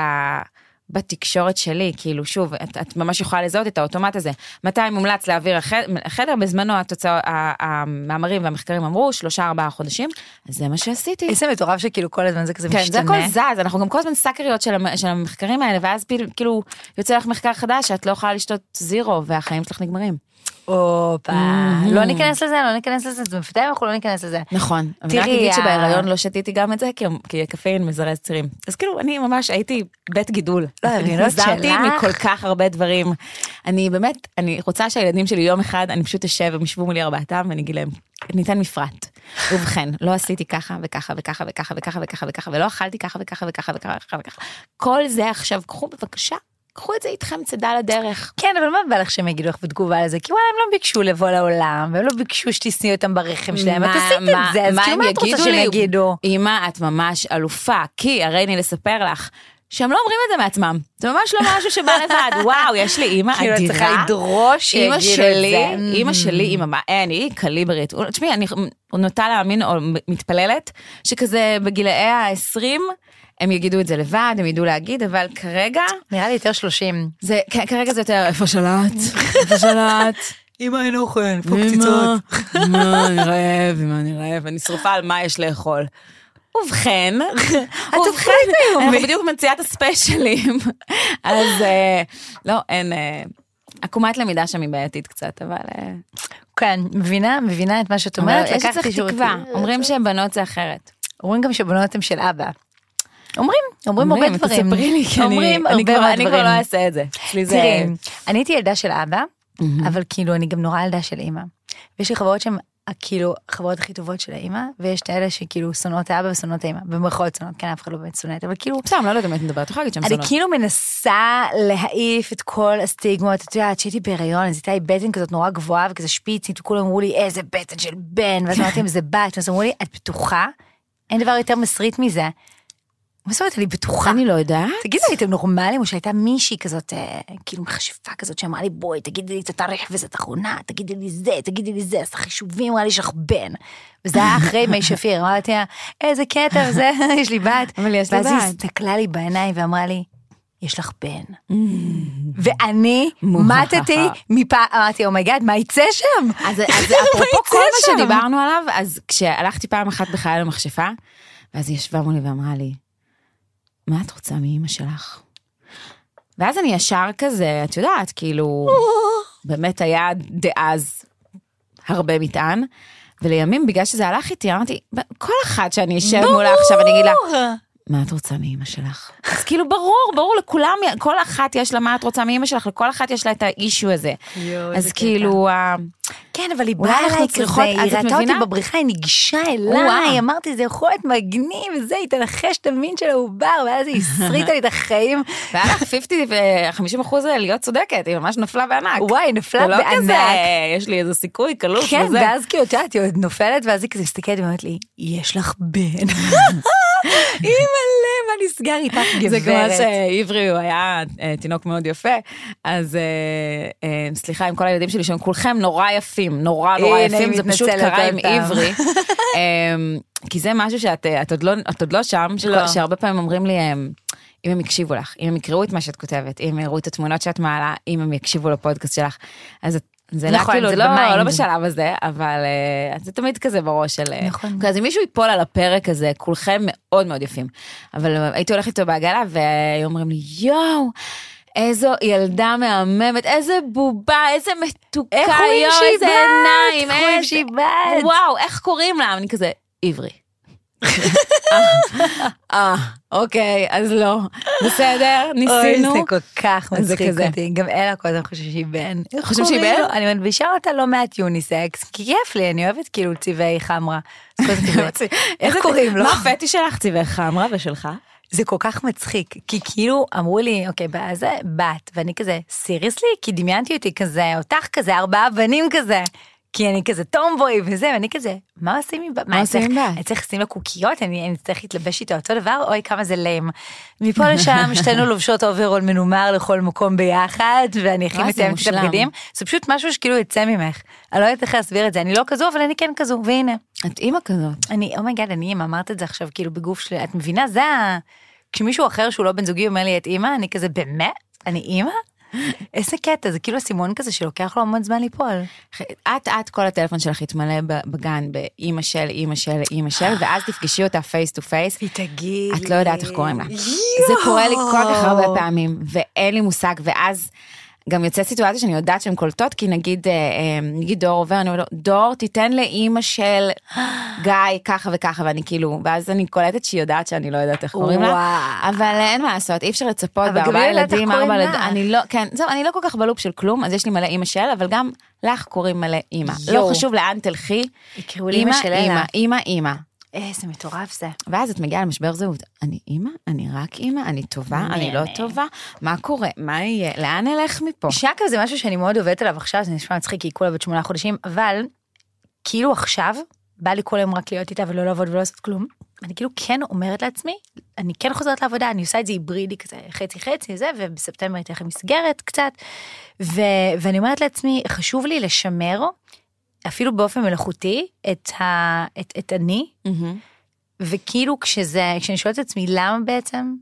Speaker 2: בתקשורת שלי, כאילו שוב, את, את ממש יכולה לזהות את האוטומט הזה. מתי מומלץ להעביר החדר, החדר בזמנו התוצא, המאמרים והמחקרים אמרו שלושה ארבעה חודשים, אז זה מה שעשיתי.
Speaker 1: איזה מטורף שכאילו כל הזמן זה כזה
Speaker 2: כן, זה
Speaker 1: משתנה.
Speaker 2: הכל זז, אנחנו גם כל הזמן סאקריות של, המ- של המחקרים האלה, ואז כאילו יוצא לך מחקר חדש שאת לא יכולה לשתות זירו והחיים שלך נגמרים.
Speaker 1: הופה, לא ניכנס לזה, לא ניכנס לזה, זה מפתיע אנחנו לא ניכנס לזה.
Speaker 2: נכון. אני רק אגיד שבהיריון לא שתיתי גם את זה, כי- כי הקפאין מזרז צירים. אז כאילו, אני ממש הייתי בית גידול.
Speaker 1: לא, ההריונות
Speaker 2: חזרתי
Speaker 1: שלך?
Speaker 2: מכל כך הרבה דברים. אני באמת, אני רוצה שהילדים שלי יום אחד, אני פשוט אשב, הם ישבו מולי ארבעתם, ואני אגיד להם, ניתן מפרט. ובכן, לא עשיתי ככה וככה וככה וככה וככה וככה וככה, ולא אכלתי ככה וככה וככה וככה וככה. כל זה עכשיו, קחו בבקשה, קחו את זה איתכם צידה לדרך.
Speaker 1: כן, אבל מה בא לך שהם יגידו לך בתגובה לזה? כי וואלה, הם לא ביקשו לבוא לעולם, והם לא ביקשו שתשנאי אותם ברחם שלהם, את עשית את זה, אז כאילו מה את רוצה שהם? יגידו?
Speaker 2: אמא, את ממש אלופה, כי הרי אני לספר לך. שהם לא אומרים את זה מעצמם, זה ממש לא משהו שבא לבד, וואו, יש לי אימא
Speaker 1: כאילו, את
Speaker 2: אדירה.
Speaker 1: צריכה לדרוש שיגידו את זה.
Speaker 2: אימא שלי, אימא, אין, היא קליברית. תשמעי, אני נוטה להאמין או מתפללת, שכזה בגילאי ה-20, הם יגידו את זה לבד, הם ידעו להגיד, אבל כרגע,
Speaker 1: נראה לי יותר 30.
Speaker 2: זה, כרגע זה יותר, איפה שלט? איפה שלט?
Speaker 1: אמא אין אוכל,
Speaker 2: אמא, אמא, אני רעב, אמא, אני רעב, אני שרופה על מה יש לאכול. ובכן, ובכן, אנחנו בדיוק מציאת הספיישלים, אז אה, לא, אין, אה, עקומת למידה שם היא בעייתית קצת, אבל אה,
Speaker 1: כן, מבינה, מבינה את מה שאת
Speaker 2: אבל
Speaker 1: אומרת,
Speaker 2: יש
Speaker 1: לקחתי
Speaker 2: צריך
Speaker 1: שיעורים.
Speaker 2: תקווה, אומרים שבנות זה אחרת.
Speaker 1: אומרים גם שבנות הם של אבא. אומרים, אומרים הרבה דברים.
Speaker 2: תספרי לי, כי אני-
Speaker 1: אומרים
Speaker 2: אני
Speaker 1: הרבה
Speaker 2: אני כבר. לא אעשה את זה.
Speaker 1: תראי, אני הייתי ילדה של אבא, אבל כאילו אני גם נורא ילדה של אימא. ויש לי חברות שהן כאילו החברות הכי טובות של האימא, ויש את האלה שכאילו שונאות האבא ושונאות האימא, במרכאות שונאות, כן אף אחד לא באמת שונאת, אבל כאילו,
Speaker 2: סתם, לא יודעת את מדברת, יכולה להגיד שהם
Speaker 1: אני
Speaker 2: זונות.
Speaker 1: כאילו מנסה להעיף את כל הסטיגמות, את יודעת, כשהייתי בהיריון, אז הייתה לי בטן כזאת נורא גבוהה וכזה שפיצית, וכולם אמרו לי, איזה בטן של בן, ואז אמרתי להם, זה בת, ואז אמרו לי, את בטוחה? אין דבר יותר מסריט מזה. מה זאת אומרת, אני בטוחה.
Speaker 2: אני לא יודעת.
Speaker 1: תגידו, הייתם נורמלים, או שהייתה מישהי כזאת, אה, כאילו מכשפה כזאת, שאמרה לי, בואי, תגידי לי את התאריך וסת אחרונה, תגידי לי זה, תגידי לי זה, אז החישובים, אמרה לי, יש לך בן. וזה היה אחרי מי שפיר, אמרתי לה, איזה קטע, וזה, יש לי בת.
Speaker 2: אבל יש לי
Speaker 1: ואז היא
Speaker 2: בת.
Speaker 1: הסתכלה לי בעיניים ואמרה לי, יש לך בן. ואני
Speaker 2: מוהה.
Speaker 1: מתתי מפעם, אמרתי, oh my God, מה יצא שם?
Speaker 2: אז, אפרופו כל מה? שדיברנו עליו, אז כשהלכתי פעם אחת בחיי למכשפה, ואז היא ישבה מולי ואמרה לי, מה את רוצה מאימא שלך? ואז אני ישר כזה, את יודעת, כאילו, באמת היה דאז הרבה מטען, ולימים, בגלל שזה הלך איתי, אמרתי, כל אחת שאני אשב מולה עכשיו, אני אגיד לה, מה את רוצה מאימא שלך? אז כאילו ברור, ברור לכולם, כל אחת יש לה מה את רוצה מאימא שלך, לכל אחת יש לה את האישו הזה.
Speaker 1: יואו,
Speaker 2: אז כאילו, ה-
Speaker 1: כן, אבל היא באה אליי כזה,
Speaker 2: צריכות-
Speaker 1: היא ראתה אותי? בבריחה, היא ניגשה. אליי, אמרתי, זה יכול להיות מגניב, וזה, היא תנחש את המין של העובר, ואז היא הסריטה לי את החיים.
Speaker 2: והיה לך 50 ו-50 אחוז להיות צודקת, היא ממש נפלה בענק.
Speaker 1: וואי, נפלה
Speaker 2: זה לא
Speaker 1: בענק.
Speaker 2: כזה, יש לי איזה סיכוי קלוש
Speaker 1: כן,
Speaker 2: וזה.
Speaker 1: ואז כאילו, את יודעת, היא עוד נופלת, ואז היא כזה מסתכלת ואומרת לי, יש לך בן. אימא'לה, מה נסגר איתך, גברת?
Speaker 2: זה כמו שעברי הוא היה אה, תינוק מאוד יפה, אז אה, אה, סליחה עם כל הילדים שלי שהם כולכם נורא יפים, נורא נורא יפים, זה פשוט קרה עם. עברי. אה, כי זה משהו שאת את עוד לא- עוד לא שם, שכל-
Speaker 1: לא.
Speaker 2: שהרבה פעמים אומרים לי, אה, אם הם יקשיבו לך, אם הם יקראו את מה שאת כותבת, אם הם יראו את התמונות שאת מעלה, אם הם יקשיבו לפודקאסט שלך, אז את- זה
Speaker 1: נכון,
Speaker 2: כאילו
Speaker 1: זה
Speaker 2: לא,
Speaker 1: ב mind.
Speaker 2: לא בשלב הזה, אבל אה, זה תמיד כזה בראש של... אה,
Speaker 1: נכון.
Speaker 2: אז אם מישהו ייפול על הפרק הזה, כולכם מאוד מאוד יפים. אבל הייתי הולכת איתו בעגלה, והיו אומרים לי, יואו, איזו ילדה מהממת, איזה בובה, איזה מתוקה,
Speaker 1: איך רואים שהיא
Speaker 2: איזה
Speaker 1: בת? איך רואים שהיא בת?
Speaker 2: וואו, איך קוראים לה? אני כזה, עברי. אה, אוקיי, אז לא. בסדר,
Speaker 1: אוי,
Speaker 2: ניסינו.
Speaker 1: זה כל כך מצחיק. אותי, גם אלה כל הזמן חושבים שהיא בן.
Speaker 2: חושבים שהיא בן?
Speaker 1: אני מלבישה אותה לא מעט יוניסקס, כי כיף לי, אני אוהבת כאילו צבעי חמרה. איך קוראים לו?
Speaker 2: מה הפטיש שלך, צבעי חמרה ושלך?
Speaker 1: זה כל כך מצחיק, כי כאילו אמרו לי, אוקיי, זה בת, ואני כזה, סיריוסלי? כי דמיינתי אותי כזה, אותך כזה, ארבעה בנים כזה. כי אני כזה tomboy וזה, ואני כזה, מה עושים עם בת?
Speaker 2: מה עושים עם בת?
Speaker 1: אני צריך לשים לה קוקיות, אני צריך להתלבש איתה אותו דבר, אוי כמה זה lame. מפה לשם שתינו לובשות אוברול מנומר לכל מקום ביחד, ואני הכי מתאמת את. הבגדים. זה פשוט משהו שכאילו יצא ממך. אני לא יודעת איך להסביר את זה, אני לא כזו, אבל אני כן כזו, והנה.
Speaker 2: את אימא כזאת.
Speaker 1: אני, oh my God, אני אימא, אמרת את זה עכשיו כאילו בגוף שלי, את מבינה? זה ה... כשמישהו אחר שהוא לא בן זוגי אומר לי את אימא, אני כזה, באמת? אני אימא? איזה קטע, זה כאילו אסימון כזה שלוקח לו המון זמן ליפול.
Speaker 2: אט אט כל הטלפון שלך יתמלא בגן באימא של אימא של אימא של, ואז תפגשי אותה face to face.
Speaker 1: היא תגיד
Speaker 2: את לא יודעת איך קוראים לה. זה קורה לי כל כך הרבה פעמים, ואין לי מושג, ואז גם יוצא סיטואציה שאני יודעת שהן קולטות, כי נגיד, אה, אה, נגיד דור עובר, אני אומרת לו, דור, תיתן לאימא של גיא ככה וככה, ואני כאילו, ואז אני קולטת שהיא יודעת שאני לא יודעת איך קוראים לה. אבל אין מה לעשות, אי אפשר לצפות בארבעה
Speaker 1: איך
Speaker 2: ילדים, ארבע. ילדים, אני לא, כן, זהו, אני לא כל כך בלופ של כלום, אז יש לי מלא אימא של, אבל גם לך קוראים מלא אימא. לא. חשוב לאן תלכי,
Speaker 1: אימא של
Speaker 2: אימא. אימא, אימא.
Speaker 1: איזה מטורף זה.
Speaker 2: ואז את מגיעה למשבר זהות, אני אימא? אני רק אימא? אני טובה? אני לא. טובה? מה קורה? מה יהיה? לאן נלך מפה?
Speaker 1: שקר זה משהו שאני מאוד עובדת עליו עכשיו, זה נשמע מצחיק, כי היא כולה בת שמונה חודשים, אבל כאילו עכשיו, בא לי כל היום רק להיות איתה ולא לעבוד ולא לעשות כלום. אני כאילו כן אומרת לעצמי, אני כן חוזרת לעבודה, אני עושה את זה היברידי כזה, חצי חצי זה, ובספטמבר היא תכף מסגרת קצת, ו- ואני אומרת לעצמי, חשוב לי לשמר, אפילו באופן מלאכותי, את, ה- את, את אני, וכאילו כשזה, כשאני שואלת את עצמי למה בעצם,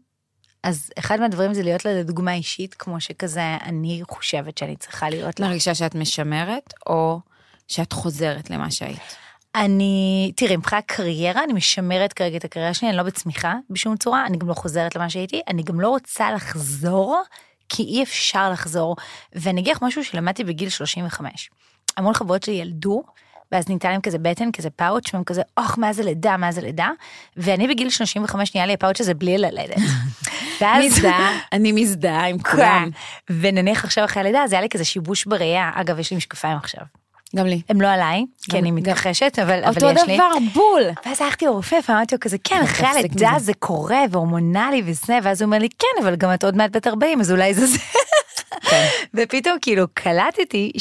Speaker 1: אז אחד מהדברים זה להיות לה לדוגמה אישית, כמו שכזה אני חושבת שאני צריכה להיות לה.
Speaker 2: להרגישה שאת משמרת, או שאת חוזרת למה שהיית?
Speaker 1: אני, תראי, מבחינת קריירה, אני משמרת כרגע את הקריירה שלי, אני לא בצמיחה בשום צורה, אני גם לא חוזרת למה שהייתי, אני גם לא רוצה לחזור, כי אי אפשר לחזור. ואני אגיד לך משהו שלמדתי בגיל 35. המון חברות שלי ילדו, ואז ניתן להם כזה בטן, כזה פאוץ', והם כזה, אוח, מה זה לידה, מה זה לידה? ואני בגיל 35 נהיה לי הפאוץ' הזה בלי ללדת. ואז...
Speaker 2: מזדהה, אני מזדהה עם כולם.
Speaker 1: ונניח עכשיו אחרי הלידה, זה היה לי כזה שיבוש בראייה. אגב, יש לי משקפיים עכשיו.
Speaker 2: גם לי.
Speaker 1: הם לא עליי, כי אני מתכחשת, אבל אבל
Speaker 2: אותו
Speaker 1: יש לי.
Speaker 2: דבר, בול.
Speaker 1: ואז הלכתי לרופא ואמרתי לו כזה, כן, אחרי הלידה. זה קורה והורמונלי וזה, ואז הוא אומר לי, כן, אבל גם את עוד מעט בת 40, אז אולי זה זה.
Speaker 2: כן.
Speaker 1: ופתאום כאילו קלטתי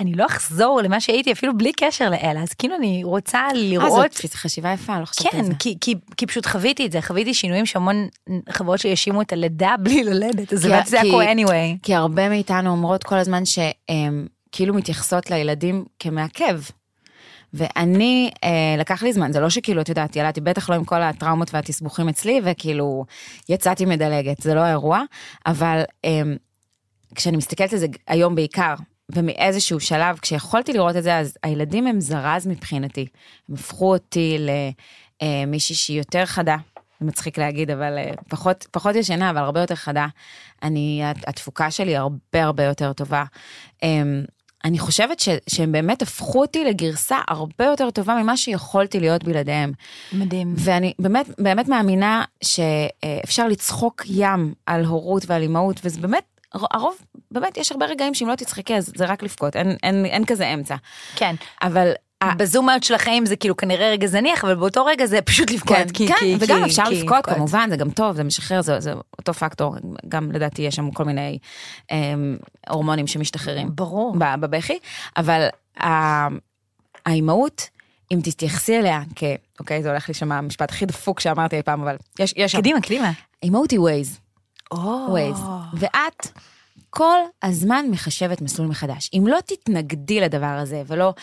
Speaker 1: שאני לא אחזור למה שהייתי אפילו בלי קשר לאלה, אז כאילו אני רוצה
Speaker 2: אה,
Speaker 1: לראות.
Speaker 2: זאת חשיבה יפה, לא חשבתי על
Speaker 1: כן,
Speaker 2: זה.
Speaker 1: כי, כי, כי פשוט חוויתי את זה, חוויתי שינויים שהמון חברות שלי האשימו את הלידה בלי ללדת, אז באמת זה קורה anyway.
Speaker 2: כי הרבה מאיתנו אומרות כל הזמן שהן כאילו מתייחסות לילדים כמעכב. ואני, אה, לקח לי זמן, זה לא שכאילו, את יודעת, ילדתי בטח לא עם כל הטראומות והתסבוכים אצלי, וכאילו, יצאתי מדלגת, זה לא האירוע, אבל אה, כשאני מסתכלת על זה היום בעיקר, ומאיזשהו שלב, כשיכולתי לראות את זה, אז הילדים הם זרז מבחינתי. הם הפכו אותי למישהי שהיא יותר חדה, זה מצחיק להגיד, אבל אה, פחות, פחות ישנה, אבל הרבה יותר חדה. אני, התפוקה שלי הרבה הרבה יותר טובה. אמ, אני חושבת ש, שהם באמת הפכו אותי לגרסה הרבה יותר טובה ממה שיכולתי להיות בלעדיהם.
Speaker 1: מדהים.
Speaker 2: ואני באמת, באמת מאמינה שאפשר לצחוק ים על הורות ועל אימהות, וזה באמת, הרוב, באמת, יש הרבה רגעים שאם לא תצחקי אז זה רק לבכות, אין, אין, אין כזה אמצע.
Speaker 1: כן.
Speaker 2: אבל...
Speaker 1: בזומיות של החיים זה כאילו כנראה רגע זניח, אבל באותו רגע זה פשוט לבכות.
Speaker 2: כן,
Speaker 1: כי,
Speaker 2: כן,
Speaker 1: כי,
Speaker 2: וגם
Speaker 1: כי,
Speaker 2: אפשר
Speaker 1: כי
Speaker 2: לבכות
Speaker 1: לבכות.
Speaker 2: כמובן, זה גם טוב, זה משחרר, זה, זה אותו פקטור, גם לדעתי יש שם כל מיני אה, הורמונים שמשתחררים.
Speaker 1: ברור.
Speaker 2: בבכי, אבל האימהות, אם תתייחסי אליה כ... אוקיי, זה הולך להישמע המשפט הכי דפוק שאמרתי אי פעם, אבל יש, יש שם.
Speaker 1: קדימה, קדימה.
Speaker 2: אימהות היא ווייז. ווייז. ואת כל הזמן מחשבת מסלול מחדש. אם לא תתנגדי לדבר הזה ולא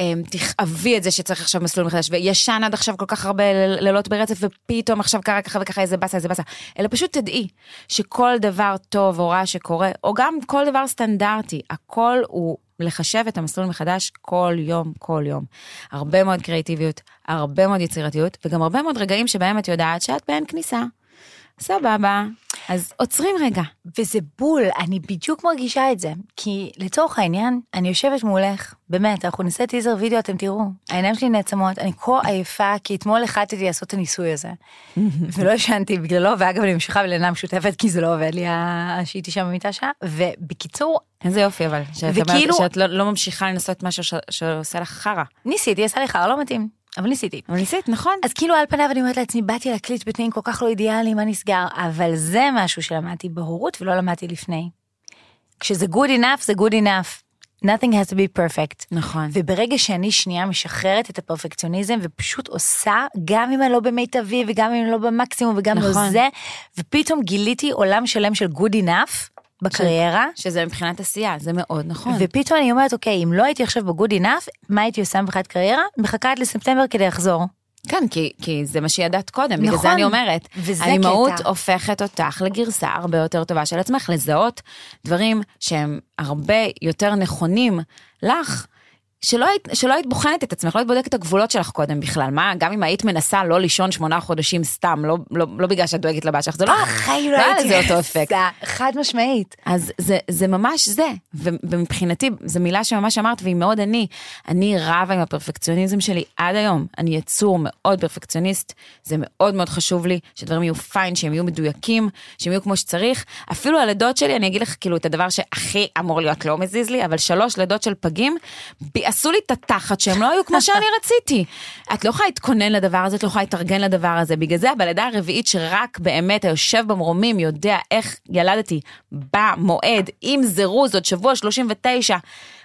Speaker 2: um, תכאבי את זה שצריך עכשיו מסלול מחדש, וישן עד עכשיו כל כך הרבה לילות ברצף, ופתאום עכשיו קרה ככה וככה איזה באסה, איזה באסה, אלא פשוט תדעי שכל דבר טוב או רע שקורה, או גם כל דבר סטנדרטי, הכל הוא לחשב את המסלול מחדש כל יום, כל יום. הרבה מאוד קריאטיביות, הרבה מאוד יצירתיות, וגם הרבה מאוד רגעים שבהם את יודעת שאת באין כניסה. סבבה, אז עוצרים רגע.
Speaker 1: וזה בול, אני בדיוק מרגישה את זה. כי לצורך העניין, אני יושבת מולך, באמת, אנחנו נעשה טיזר וידאו, אתם תראו, העיניים שלי נעצמות, אני כה עייפה, כי אתמול החלטתי לעשות את הניסוי הזה. ולא ישנתי בגללו, ואגב, אני ממשיכה בלינה משותפת, כי זה לא עובד לי, שהייתי שם במיטה שעה. ובקיצור,
Speaker 2: איזה יופי אבל, שאת
Speaker 1: וכאילו-
Speaker 2: שאת לא, לא ממשיכה לנסות משהו ש, שעושה לך חרא.
Speaker 1: ניסיתי, עשה לי חרא, לא מתאים, אבל ניסיתי.
Speaker 2: אבל ניסית, נכון?
Speaker 1: אז כאילו על פניו אני אומרת לעצמי, באתי להקליט בתנאים כל כך לא אידיאליים, מה נסגר? אבל זה משהו שלמדתי בהורות ולא למדתי לפני. כשזה good enough, זה good enough. nothing has to be perfect.
Speaker 2: נכון.
Speaker 1: וברגע שאני שנייה משחררת את הפרפקציוניזם ופשוט עושה, גם אם אני לא במיטבי וגם אם אני לא במקסימום וגם לא
Speaker 2: נכון.
Speaker 1: זה, ופתאום גיליתי עולם שלם של good enough בקריירה.
Speaker 2: שזה מבחינת עשייה, זה מאוד נכון.
Speaker 1: ופתאום אני אומרת, אוקיי, אם לא הייתי עכשיו ב-good enough, מה הייתי עושה מבחינת קריירה? מחכה עד לספטמבר כדי לחזור.
Speaker 2: כן, כי, כי זה מה שידעת קודם, בגלל
Speaker 1: נכון.
Speaker 2: זה אני אומרת.
Speaker 1: וזה
Speaker 2: האימהות
Speaker 1: קטע.
Speaker 2: הופכת אותך לגרסה הרבה יותר טובה של עצמך, לזהות דברים שהם הרבה יותר נכונים לך. שלא היית, שלא היית בוחנת את עצמך, לא היית בודקת את הגבולות שלך קודם בכלל. מה, גם אם היית מנסה לא לישון שמונה חודשים סתם, לא, לא, לא בגלל שאת דואגת לבת שלך, זה לא,
Speaker 1: בחיים
Speaker 2: לא היה
Speaker 1: הייתי
Speaker 2: אותו אפקט.
Speaker 1: חד משמעית.
Speaker 2: אז זה, זה ממש זה, ומבחינתי, זו מילה שממש אמרת, והיא מאוד אני. אני רבה עם הפרפקציוניזם שלי עד היום. אני יצור מאוד פרפקציוניסט, זה מאוד מאוד חשוב לי, שדברים יהיו פיין, שהם יהיו מדויקים, שהם יהיו כמו שצריך. אפילו הלידות שלי, אני אגיד לך כאילו את הדבר שהכי אמור להיות לא מזיז לי, אבל שלוש לידות של פגים, עשו לי את התחת שהם לא היו כמו שאני רציתי. את לא יכולה להתכונן לדבר הזה, את לא יכולה להתארגן לדבר הזה. בגלל זה בלידה הרביעית שרק באמת היושב במרומים יודע איך ילדתי במועד, עם זירוז עוד שבוע 39,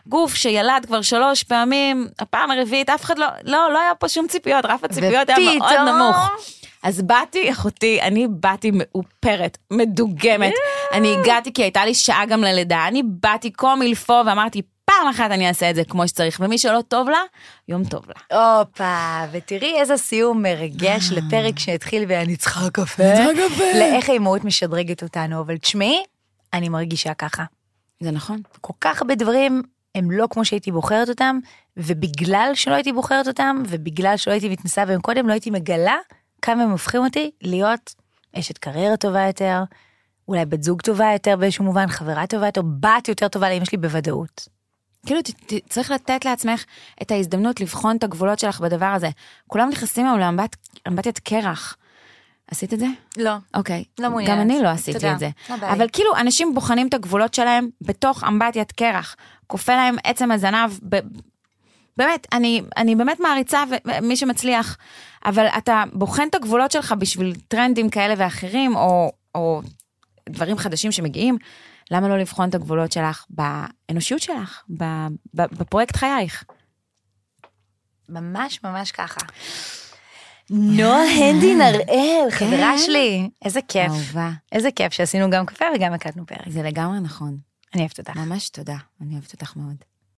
Speaker 2: גוף שילד כבר שלוש פעמים, הפעם הרביעית אף אחד לא, לא, לא היה פה שום ציפיות, רף הציפיות היה מאוד
Speaker 1: ופתאום-
Speaker 2: נמוך. אז באתי, אחותי, אני באתי מאופרת, מדוגמת. אני הגעתי כי הייתה לי שעה גם ללידה, אני באתי כה מלפו ואמרתי, פעם אחת אני אעשה את זה כמו שצריך, ומי שלא טוב לה, יום טוב לה.
Speaker 1: הופה, ותראי איזה סיום מרגש לפרק שהתחיל ואני צריכה קפה. לאיך האימהות משדרגת אותנו, אבל תשמעי, אני מרגישה ככה.
Speaker 2: זה נכון.
Speaker 1: כל כך הרבה דברים הם לא כמו שהייתי בוחרת אותם, ובגלל שלא הייתי בוחרת אותם, ובגלל שלא הייתי מתנסה בהם קודם, לא הייתי מגלה כמה הם הופכים אותי להיות אשת קריירה טובה יותר, אולי בת זוג טובה יותר באיזשהו מובן, חברה טובה יותר, בת יותר טובה לאמא שלי בוודאות.
Speaker 2: כאילו, ת, ת, צריך לתת לעצמך את ההזדמנות לבחון את הגבולות שלך בדבר הזה. כולם נכנסים היום לאמבט, לאמבטיית קרח. עשית את זה?
Speaker 1: לא.
Speaker 2: אוקיי.
Speaker 1: לא מעוניינת.
Speaker 2: גם אני לא עשיתי
Speaker 1: תודה.
Speaker 2: את זה.
Speaker 1: ביי.
Speaker 2: אבל כאילו, אנשים בוחנים את הגבולות שלהם בתוך אמבטיית קרח. כופה להם עצם הזנב. ב... באמת, אני, אני באמת מעריצה מי שמצליח, אבל אתה בוחן את הגבולות שלך בשביל טרנדים כאלה ואחרים, או, או דברים חדשים שמגיעים, למה לא לבחון את הגבולות שלך באנושיות שלך, בפרויקט חייך?
Speaker 1: ממש ממש ככה. נועה הנדין הראל, חברה שלי, איזה כיף.
Speaker 2: אהובה.
Speaker 1: איזה כיף שעשינו גם קפה וגם הקלטנו פרק.
Speaker 2: זה לגמרי נכון.
Speaker 1: אני אוהבת אותך.
Speaker 2: ממש תודה, אני אוהבת אותך מאוד.